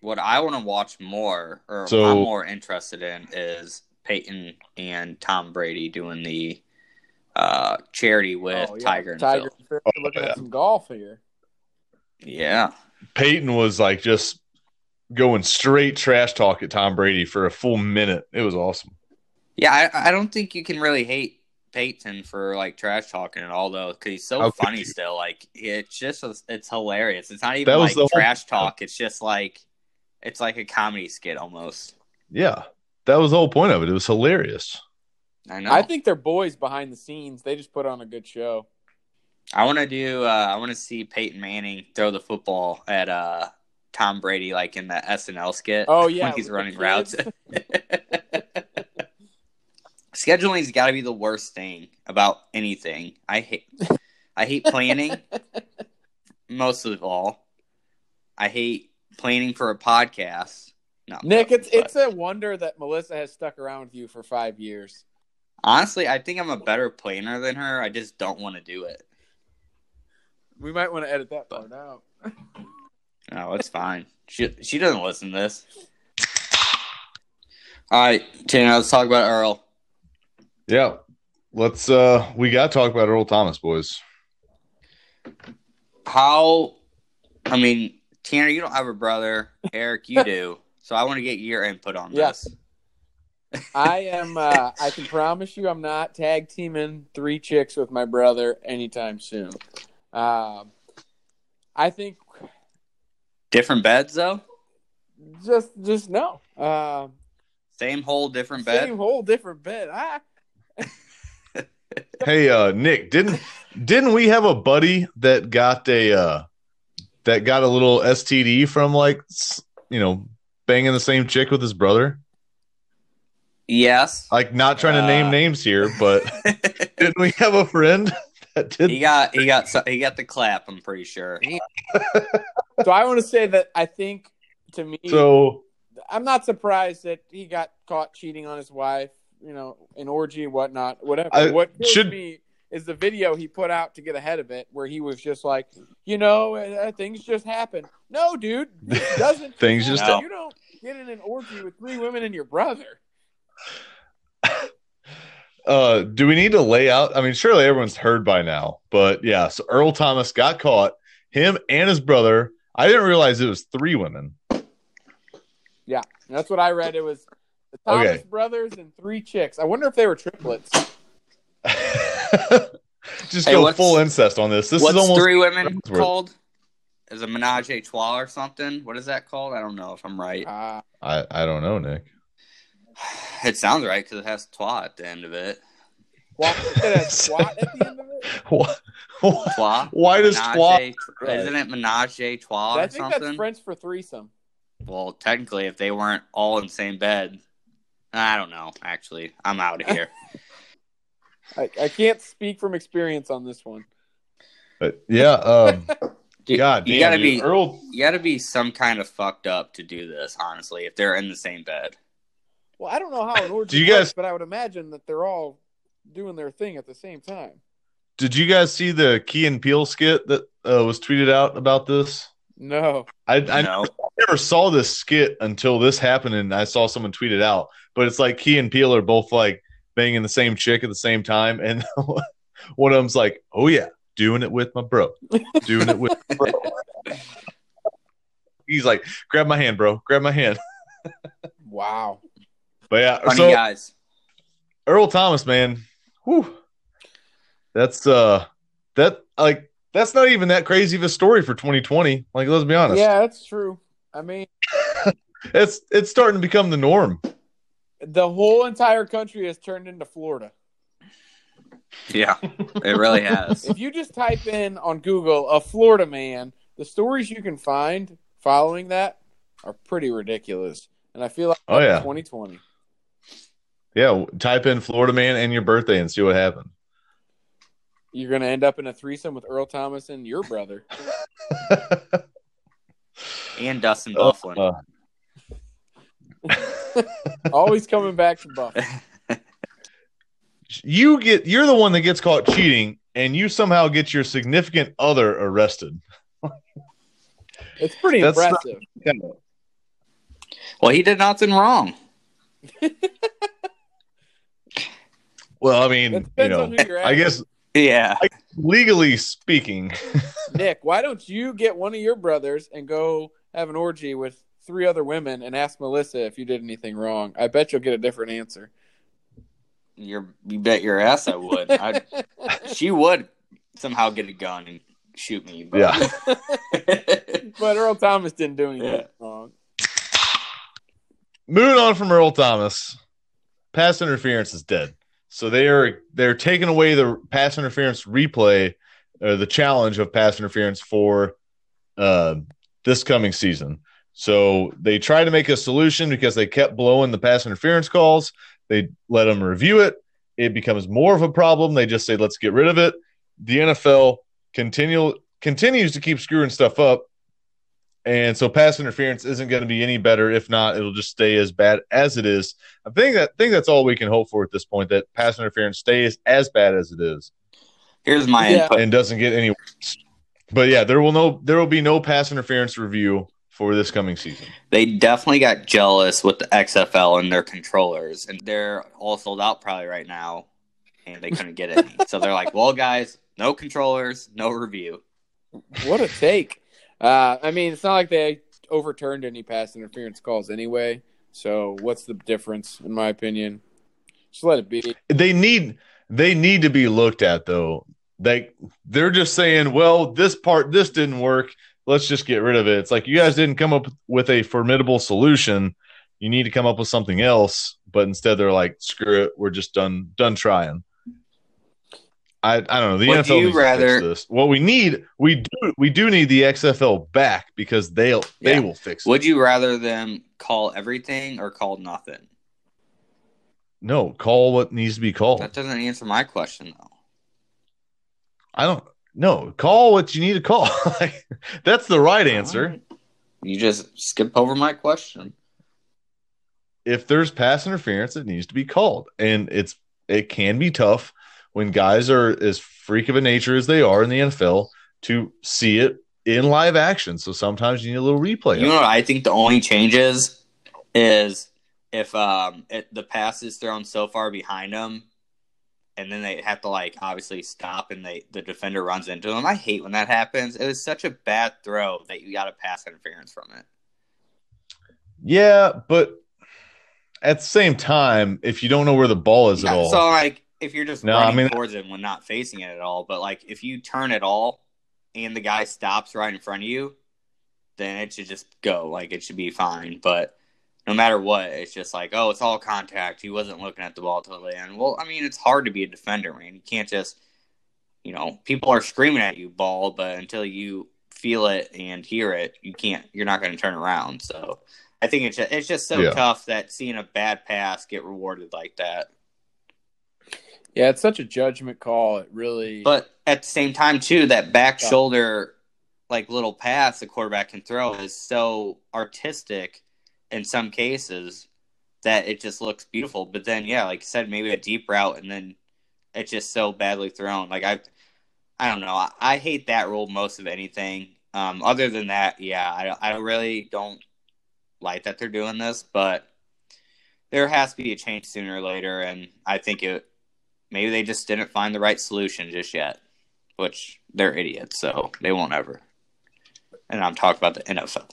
What I want to watch more, or So- I'm more interested in, is Peyton and Tom Brady doing the uh, charity with Oh, yeah. Tiger and Tiger. Phil. and Phil. Looking yeah. at some golf here. Yeah, Peyton was like just going straight trash talk at Tom Brady for a full minute. It was awesome. yeah. I, I don't think you can really hate Peyton for like trash talking at all, though, because he's so How funny still. Like it's just it's hilarious. It's not even That was like the whole- trash talk. It's just like it's like a comedy skit almost. Yeah, that was the whole point of it. It was hilarious. I know. I think they're boys behind the scenes. They just put on a good show. I want to do. Uh, I want to see Peyton Manning throw the football at uh, Tom Brady, like in the SNL skit. Oh yeah, when he's running routes. Scheduling's got to be the worst thing about anything. I hate. I hate planning. most of all, I hate planning for a podcast. Not Nick, it's but- it's a wonder that Melissa has stuck around with you for five years. Honestly. I think I'm a better planner than her. I just don't want to do it. We might want to edit that part out. No, it's fine. She she doesn't listen to this. All right, Tanner, let's talk about Earl. Yeah, let's. uh We got to talk about Earl Thomas, boys. How? I mean, Tanner, you don't have a brother. Eric, you do. So I want to get your input on Yeah. this. I am. Uh, I can promise you, I'm not tag teaming three chicks with my brother anytime soon. Um, I think Different beds, though. just just no. Um, Same hole, different bed. same whole different bed. Ah, Hey, uh Nick, didn't didn't we have a buddy that got a uh that got a little STD from like you know banging the same chick with his brother? Yes. Like, not trying to Uh. name names here, but didn't we have a friend that did? he got he got so- he got the clap. I'm pretty sure. so I want to say that I think to me, So I'm not surprised that he got caught cheating on his wife. You know, an orgy and whatnot. Whatever. I- what should- be is the video he put out to get ahead of it, where he was just like, you know, uh, things just happen. No, dude, it doesn't. Things just happen. happen. You don't get in an orgy with three women and your brother. Uh do we need to lay out? I mean, surely everyone's heard by now, but yeah, so Earl Thomas got caught, him and his brother. I didn't realize it was three women. Yeah, that's what I read. It was the Thomas Okay. brothers and three chicks. I wonder if they were triplets. Just Hey, go full incest on this. This What's is almost three women Worth. called? Is a menage a trois or something? What is that called? I don't know if I'm right. Uh, I, I don't know, Nick. It sounds right because it has twat at the end of it. Squat, it had squat at the end of it. What Trois? Why does Trois? Menage, isn't it menage a trois I or think something? that's French for threesome. Well, technically, if they weren't all in the same bed, I don't know. Actually, I'm out of here. I, I can't speak from experience on this one. But yeah, um, Dude, God, you damn, gotta dude. be Earl. you gotta be some kind of fucked up to do this. Honestly, if they're in the same bed, Well, I don't know how an orgy Do you guys- works, but I would imagine that they're all doing their thing at the same time. Did you guys see the Key and Peele skit that uh, was tweeted out about this? No. I, I no. never saw this skit until this happened, and I saw someone tweet it out. But it's like Key and Peele are both like banging the same chick at the same time, and one of them's like, "Oh yeah, doing it with my bro, doing it with my bro." He's like, "Grab my hand, bro, grab my hand." Wow. But yeah, Funny so guys. Earl Thomas, man, whew, that's uh, that like that's not even that crazy of a story for 2020. Like, let's be honest, Yeah, that's true. I mean, it's it's starting to become the norm. the whole entire country has turned into Florida. Yeah, it really has. If you just type in on Google a Florida man, the stories you can find following that are pretty ridiculous. And I feel like Oh, yeah. 2020. Yeah, type in Florida man and your birthday and see what happens. You're going to end up in a threesome with Earl Thomas and your brother. and Dustin Bufflin. Uh, Always coming back to Buff. you get you're the one that gets caught cheating, and you somehow get your significant other arrested. It's pretty That's not- impressive. well, he did nothing wrong. Well, I mean, you know, on who you're I guess Yeah, legally speaking, Nick, why don't you get one of your brothers and go have an orgy with three other women and ask Melissa if you did anything wrong? I bet you'll get a different answer. you're you bet your ass I would. I, she would somehow get a gun and shoot me. But... Yeah. but Earl Thomas didn't do anything Yeah. wrong. moving on from Earl Thomas, pass interference is dead. So they are they're taking away the pass interference replay, or the challenge of pass interference for uh, this coming season. So they tried to make a solution because they kept blowing the pass interference calls. They let them review it. It becomes more of a problem. They just say, let's get rid of it. The NFL continue continues to keep screwing stuff up. And so pass interference isn't going to be any better. If not, it'll just stay as bad as it is. I think that think that's all we can hope for at this point. That pass interference stays as bad as it is Here's my Yeah. input. and doesn't get any worse. But yeah, there will no there will be no pass interference review for this coming season. They definitely got jealous with the XFL and their controllers, and they're all sold out probably right now, and they couldn't get any. so they're like, "Well, guys, no controllers, no review." What a take. Uh, I mean, it's not like they overturned any pass interference calls anyway. So what's the difference, in my opinion? Just let it be. They need they need to be looked at though. They they're just saying, well, this part this didn't work. Let's just get rid of it. It's like you guys didn't come up with a formidable solution. You need to come up with something else. But instead, they're like, screw it. We're just done done trying. I, I don't know. The Would NFL you needs rather- to fix this. What we need, we do we do need the XFL back because they'll they will fix it. Would you rather them call everything or call nothing? no, call what needs to be called. That doesn't answer my question though. I don't no call what you need to call. That's the right answer. You just skip over my question. If there's pass interference, it needs to be called, and it's it can be tough when guys are as freak of a nature as they are in the NFL to see it in live action. So sometimes you need a little replay. You know what I think the only change is is if um it, the pass is thrown so far behind them, and then they have to like obviously stop, and they the defender runs into them. I hate when that happens. It was such a bad throw that you got a pass interference from it. Yeah, but at the same time, if you don't know where the ball is at all, So like if you're just No, I running mean- towards it when not facing it at all, but like if you turn at all and the guy stops right in front of you, then it should just go. Like it should be fine. But no matter what, it's just like, oh, it's all contact. He wasn't looking at the ball till the end. Well, I mean, it's hard to be a defender, man. You can't just, you know, people are screaming at you, ball, but until you feel it and hear it, you can't. You're not going to turn around. So I think it's just, it's just so Yeah. tough that seeing a bad pass get rewarded like that. Yeah, it's such a judgment call. It really. But at the same time, too, that back shoulder, like little pass the quarterback can throw is so artistic in some cases that it just looks beautiful. But then, yeah, like you said, maybe a deep route, and then it's just so badly thrown. Like I, I don't know. I, I hate that rule most of anything. Um, other than that, yeah, I, I really don't like that they're doing this, but there has to be a change sooner or later, and I think it maybe they just didn't find the right solution just yet, which they're idiots, so they won't ever. And I'm talking about the NFL.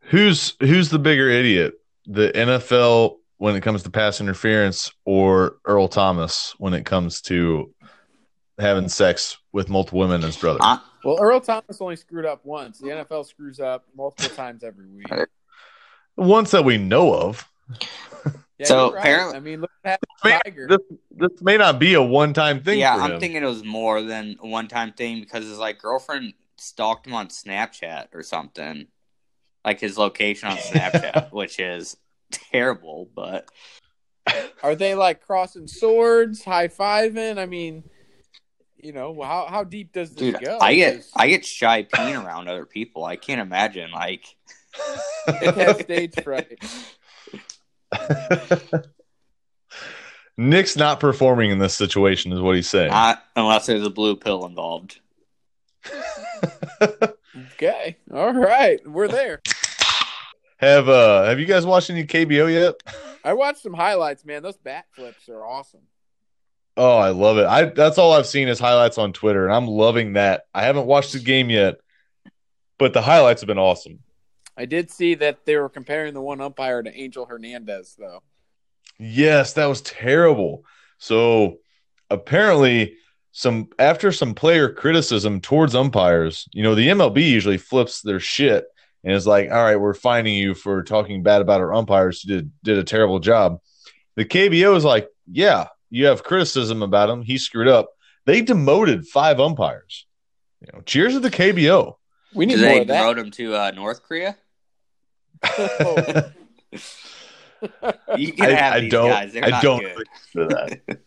Who's who's the bigger idiot? The NFL when it comes to pass interference or Earl Thomas when it comes to having sex with multiple women and his brother? I, well, Earl Thomas only screwed up once. The NFL screws up multiple times every week. Once that we know of. Yeah, So, right. apparently- I mean, look at Man, Tiger. this this may not be a one time thing yeah, for I'm him. thinking it was more than a one time thing because his like girlfriend stalked him on Snapchat or something, like his location on Snapchat, which is terrible. But Are they like crossing swords, high fiving? I mean, you know, how how deep does this dude, go? I get 'Cause I get shy peeing around other people. I can't imagine like it has stage fright. Nick's not performing in this situation, is what he's saying. not unless there's a blue pill involved. Okay, all right, we're there. have uh have you guys watched any KBO yet? I watched some highlights, man. Those bat flips are awesome. Oh, I love it. I that's all I've seen is highlights on Twitter, and I'm loving that. I haven't watched the game yet, but the highlights have been awesome. I did see that they were comparing the one umpire to Angel Hernandez, though. Yes, that was terrible. So apparently, some after some player criticism towards umpires, you know, the MLB usually flips their shit and is like, "All right, we're finding you for talking bad about our umpires who did did a terrible job." The KBO is like, "Yeah, you have criticism about him. He screwed up." They demoted five umpires. You know, cheers to the KBO. We need Did more they of that. promote him to uh, North Korea? You can I, have I these don't. guys. They're I not don't good. for that.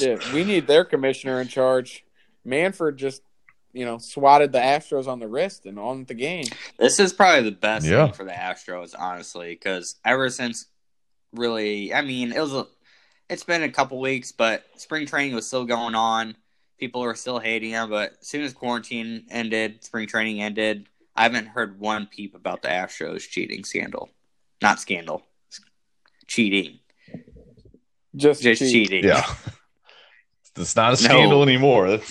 Yeah, we need their commissioner in charge. Manfred just, you know, swatted the Astros on the wrist and on the game. This is probably the best Yeah. thing for the Astros, honestly, because ever since really, I mean, it was a, it's been a couple weeks, but spring training was still going on. People were still hating him, but as soon as quarantine ended, spring training ended, I haven't heard one peep about the Astros cheating scandal. Not scandal, cheating, Just, just cheat. cheating. Yeah, it's not a No. scandal anymore.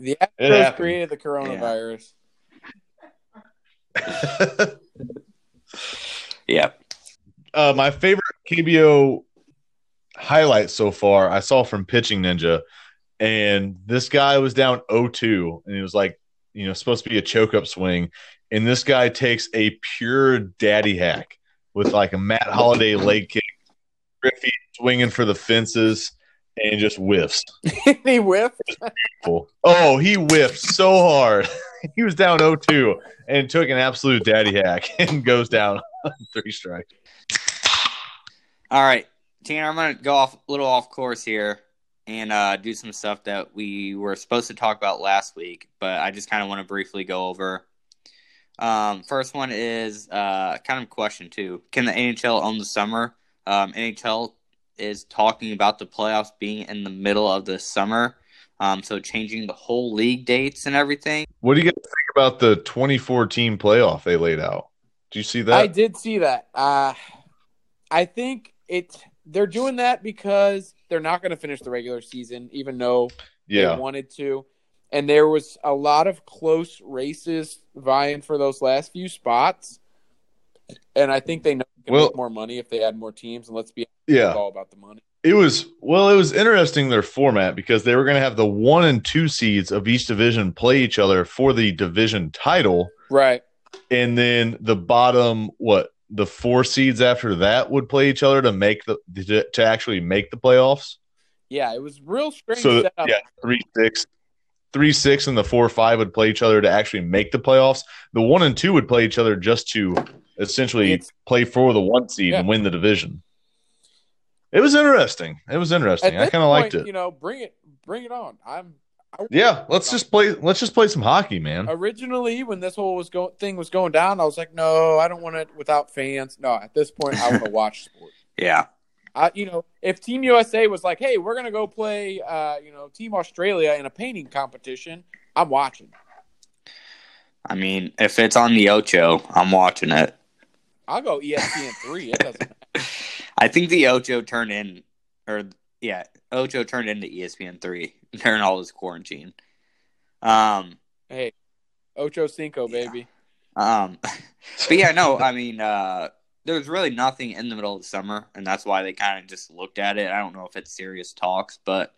The It Astros created the coronavirus. Yeah. uh, my favorite KBO highlight so far I saw from Pitching Ninja, and this guy was down 0-2, and he was like you know supposed to be a choke up swing, and this guy takes a pure daddy hack with like a Matt Holliday leg kick, Griffey swinging for the fences, and just whiffs. he whiffed. Oh, he whiffed so hard. he was down 0-2 and took an absolute daddy hack and goes down on three strikes. All right, Tanner, I'm gonna go off a little off course here and uh, do some stuff that we were supposed to talk about last week, but I just kind of want to briefly go over. Um, first one is uh, kind of a question too: Can the NHL own the summer? Um, NHL is talking about the playoffs being in the middle of the summer, um, so changing the whole league dates and everything. What do you guys think about the 2014 playoff they laid out? Do you see that? I did see that. Uh, I think it. They're doing that because they're not going to finish the regular season, even though yeah. they wanted to. And there was a lot of close races vying for those last few spots. And I think they know they can Well- make more money if they add more teams. And let's be Yeah. all about the money. It was well, it was interesting their format because they were going to have the one and two seeds of each division play each other for the division title, Right. and then the bottom what the four seeds after that would play each other to make the to, to actually make the playoffs. Yeah, it was real strange So setup. yeah, three six, three six, and the four five would play each other to actually make the playoffs. The one and two would play each other just to essentially It's- play for the one seed Yeah. and win the division. It was interesting. It was interesting. I kind of liked it. You know, bring it, bring it on. I'm Yeah, let's just play. Let's just play some hockey, man. originally when this whole was go- thing was going down. I was like, no, I don't want it without fans. No, at this point, I want to watch sports. Yeah. I, you know, if Team USA was like, hey, we're gonna go play, uh, you know, Team Australia in a painting competition, I'm watching. I mean, if it's on the Ocho, I'm watching it. I'll go ESPN three. It doesn't. I think the Ocho turned in, or yeah, Ocho turned into ESPN three during all this quarantine. Um, Hey, Ocho Cinco, Yeah. baby. um, but yeah, no, I mean, uh, there's really nothing in the middle of the summer, and that's why they kind of just looked at it. I don't know if it's serious talks, but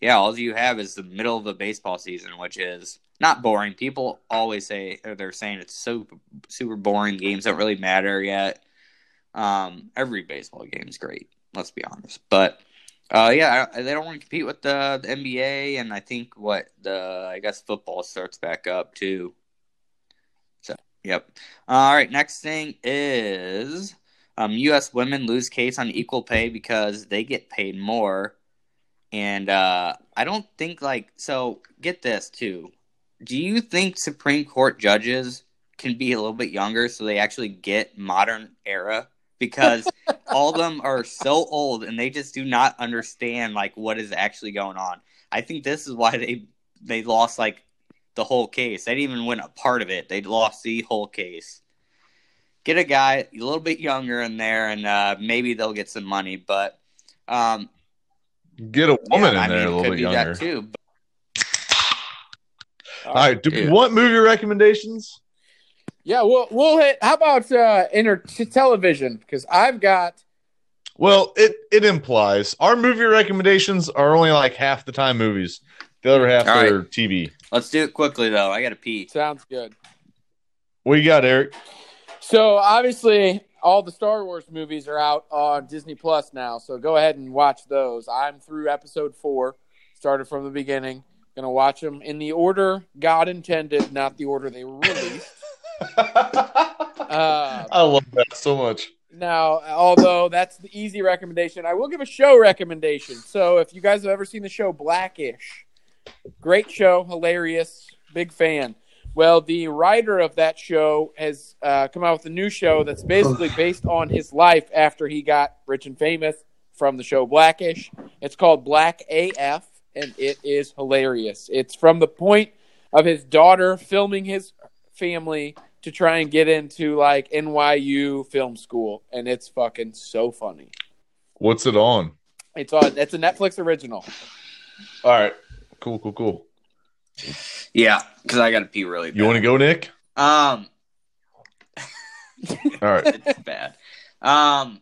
yeah, all you have is the middle of the baseball season, which is not boring. People always say, or they're saying it's so super boring. Games don't really matter yet. Um, every baseball game is great. Let's be honest, but uh, yeah, I- they don't want to compete with the, the NBA, and I think what the I guess football starts back up too. So, yep. All right, next thing is um, U.S. women lose case on equal pay because they get paid more, and uh, I don't think like so. Get this too. Do you think Supreme Court judges can be a little bit younger so they actually get modern era? Because all of them are so old and they just do not understand like what is actually going on. I think this is why they they lost like the whole case. They didn't even win a part of it. They lost the whole case. Get a guy a little bit younger in there, and uh, maybe they'll get some money. But um, Get a woman yeah, in I there mean, a little could bit be younger. that too. But All right, do Dude. we want movie recommendations? Yeah, we'll we'll hit. How about uh, inter t- television? Because I've got. Well, it it implies our movie recommendations are only like half the time movies. The other half All right. are TV. let's do it quickly though. I got to pee. Sounds good. What you got, Eric? So obviously, all the Star Wars movies are out on Disney Plus now. So go ahead and watch those. I'm through episode four. Started from the beginning. Gonna watch them in the order God intended, not the order they were released. Uh, I love that so much. Now, although that's the easy recommendation, I will give a show recommendation. So, if you guys have ever seen the show Blackish, great show, hilarious, big fan. Well, the writer of that show has uh, come out with a new show that's basically based on his life after he got rich and famous from the show Blackish. It's called Black AF, and it is hilarious. It's from the point of his daughter filming his family to try and get into like NYU film school, and it's fucking so funny. What's it on? It's on. It's a Netflix original. All right, cool, cool, cool. Yeah, because I got to pee really. Bad. You want to go, Nick? Um, All right. it's bad. Um,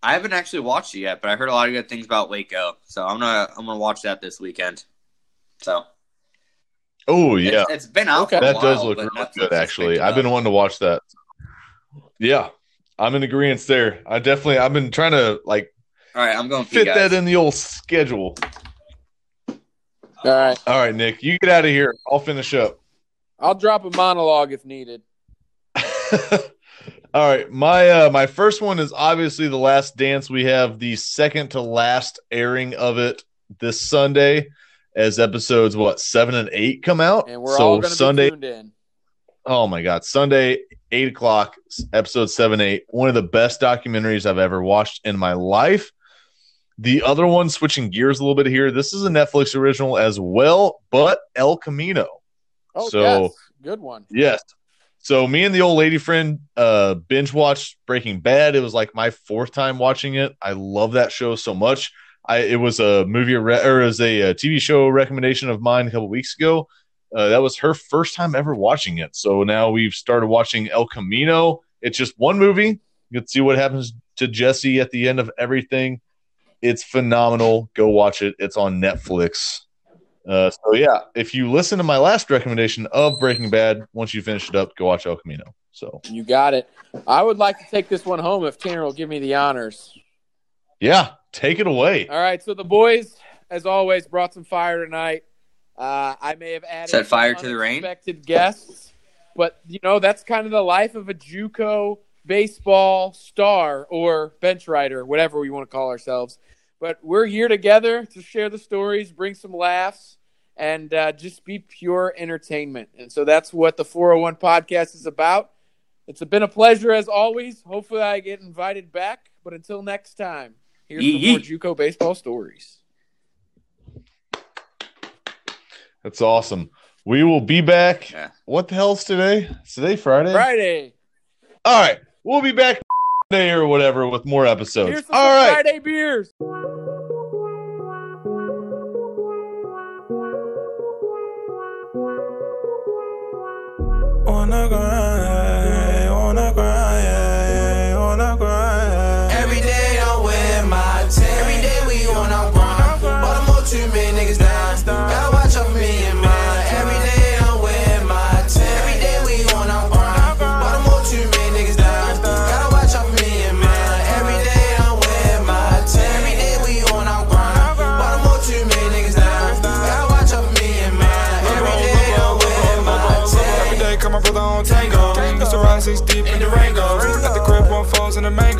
I haven't actually watched it yet, but I heard a lot of good things about Waco, so I'm gonna I'm gonna watch that this weekend. So Oh yeah, it's, it's been out. Okay. For a that does look really good. Actually, I've been wanting to watch that. Yeah, I'm in agreement there. I definitely, I've been trying to like All right, I'm going. fit that in the old schedule. All right, All right, Nick, you get out of here. I'll finish up. I'll drop a monologue if needed. All right, my uh my first one is obviously the last dance. We have the second to last airing of it this Sunday, as episodes what seven and eight come out. And we're so all Sunday. be tuned in. Oh my god, Sunday eight o'clock, episode seven eight. One of the best documentaries I've ever watched in my life. The other one, switching gears a little bit here. This is a Netflix original as well, but El Camino. Oh, So- yes, good one. Yes. So me and the old lady friend uh binge watched Breaking Bad. It was like my fourth time watching it. I love that show so much. I it was a movie or it was a, uh TV show recommendation of mine a couple weeks ago. Uh, that was her first time ever watching it. So now we've started watching El Camino. It's just one movie. You can see what happens to Jesse at the end of everything. It's phenomenal. Go watch it. It's on Netflix. Uh, so yeah, if you listen to my last recommendation of Breaking Bad, once you finish it up, go watch El Camino. So You got it. I would like to take this one home if Tanner will give me the honors. Yeah, take it away. All right, so the boys, as always, brought some fire tonight. Uh, I may have added Set fire to the rain? unexpected guests, but you know that's kind of the life of a JUCO baseball star or bench rider, whatever we want to call ourselves. But we're here together to share the stories, bring some laughs, and uh, just be pure entertainment. And so that's what the 401 podcast is about. It's been a pleasure as always. Hopefully, I get invited back. But until next time, here's some Yee more. JUCO baseball stories. That's awesome. We will be back. Yeah. What the hell's today? Is today Friday? Friday. All right. We'll be back day or whatever with more episodes. Here's some All right. Friday beers. The Rango.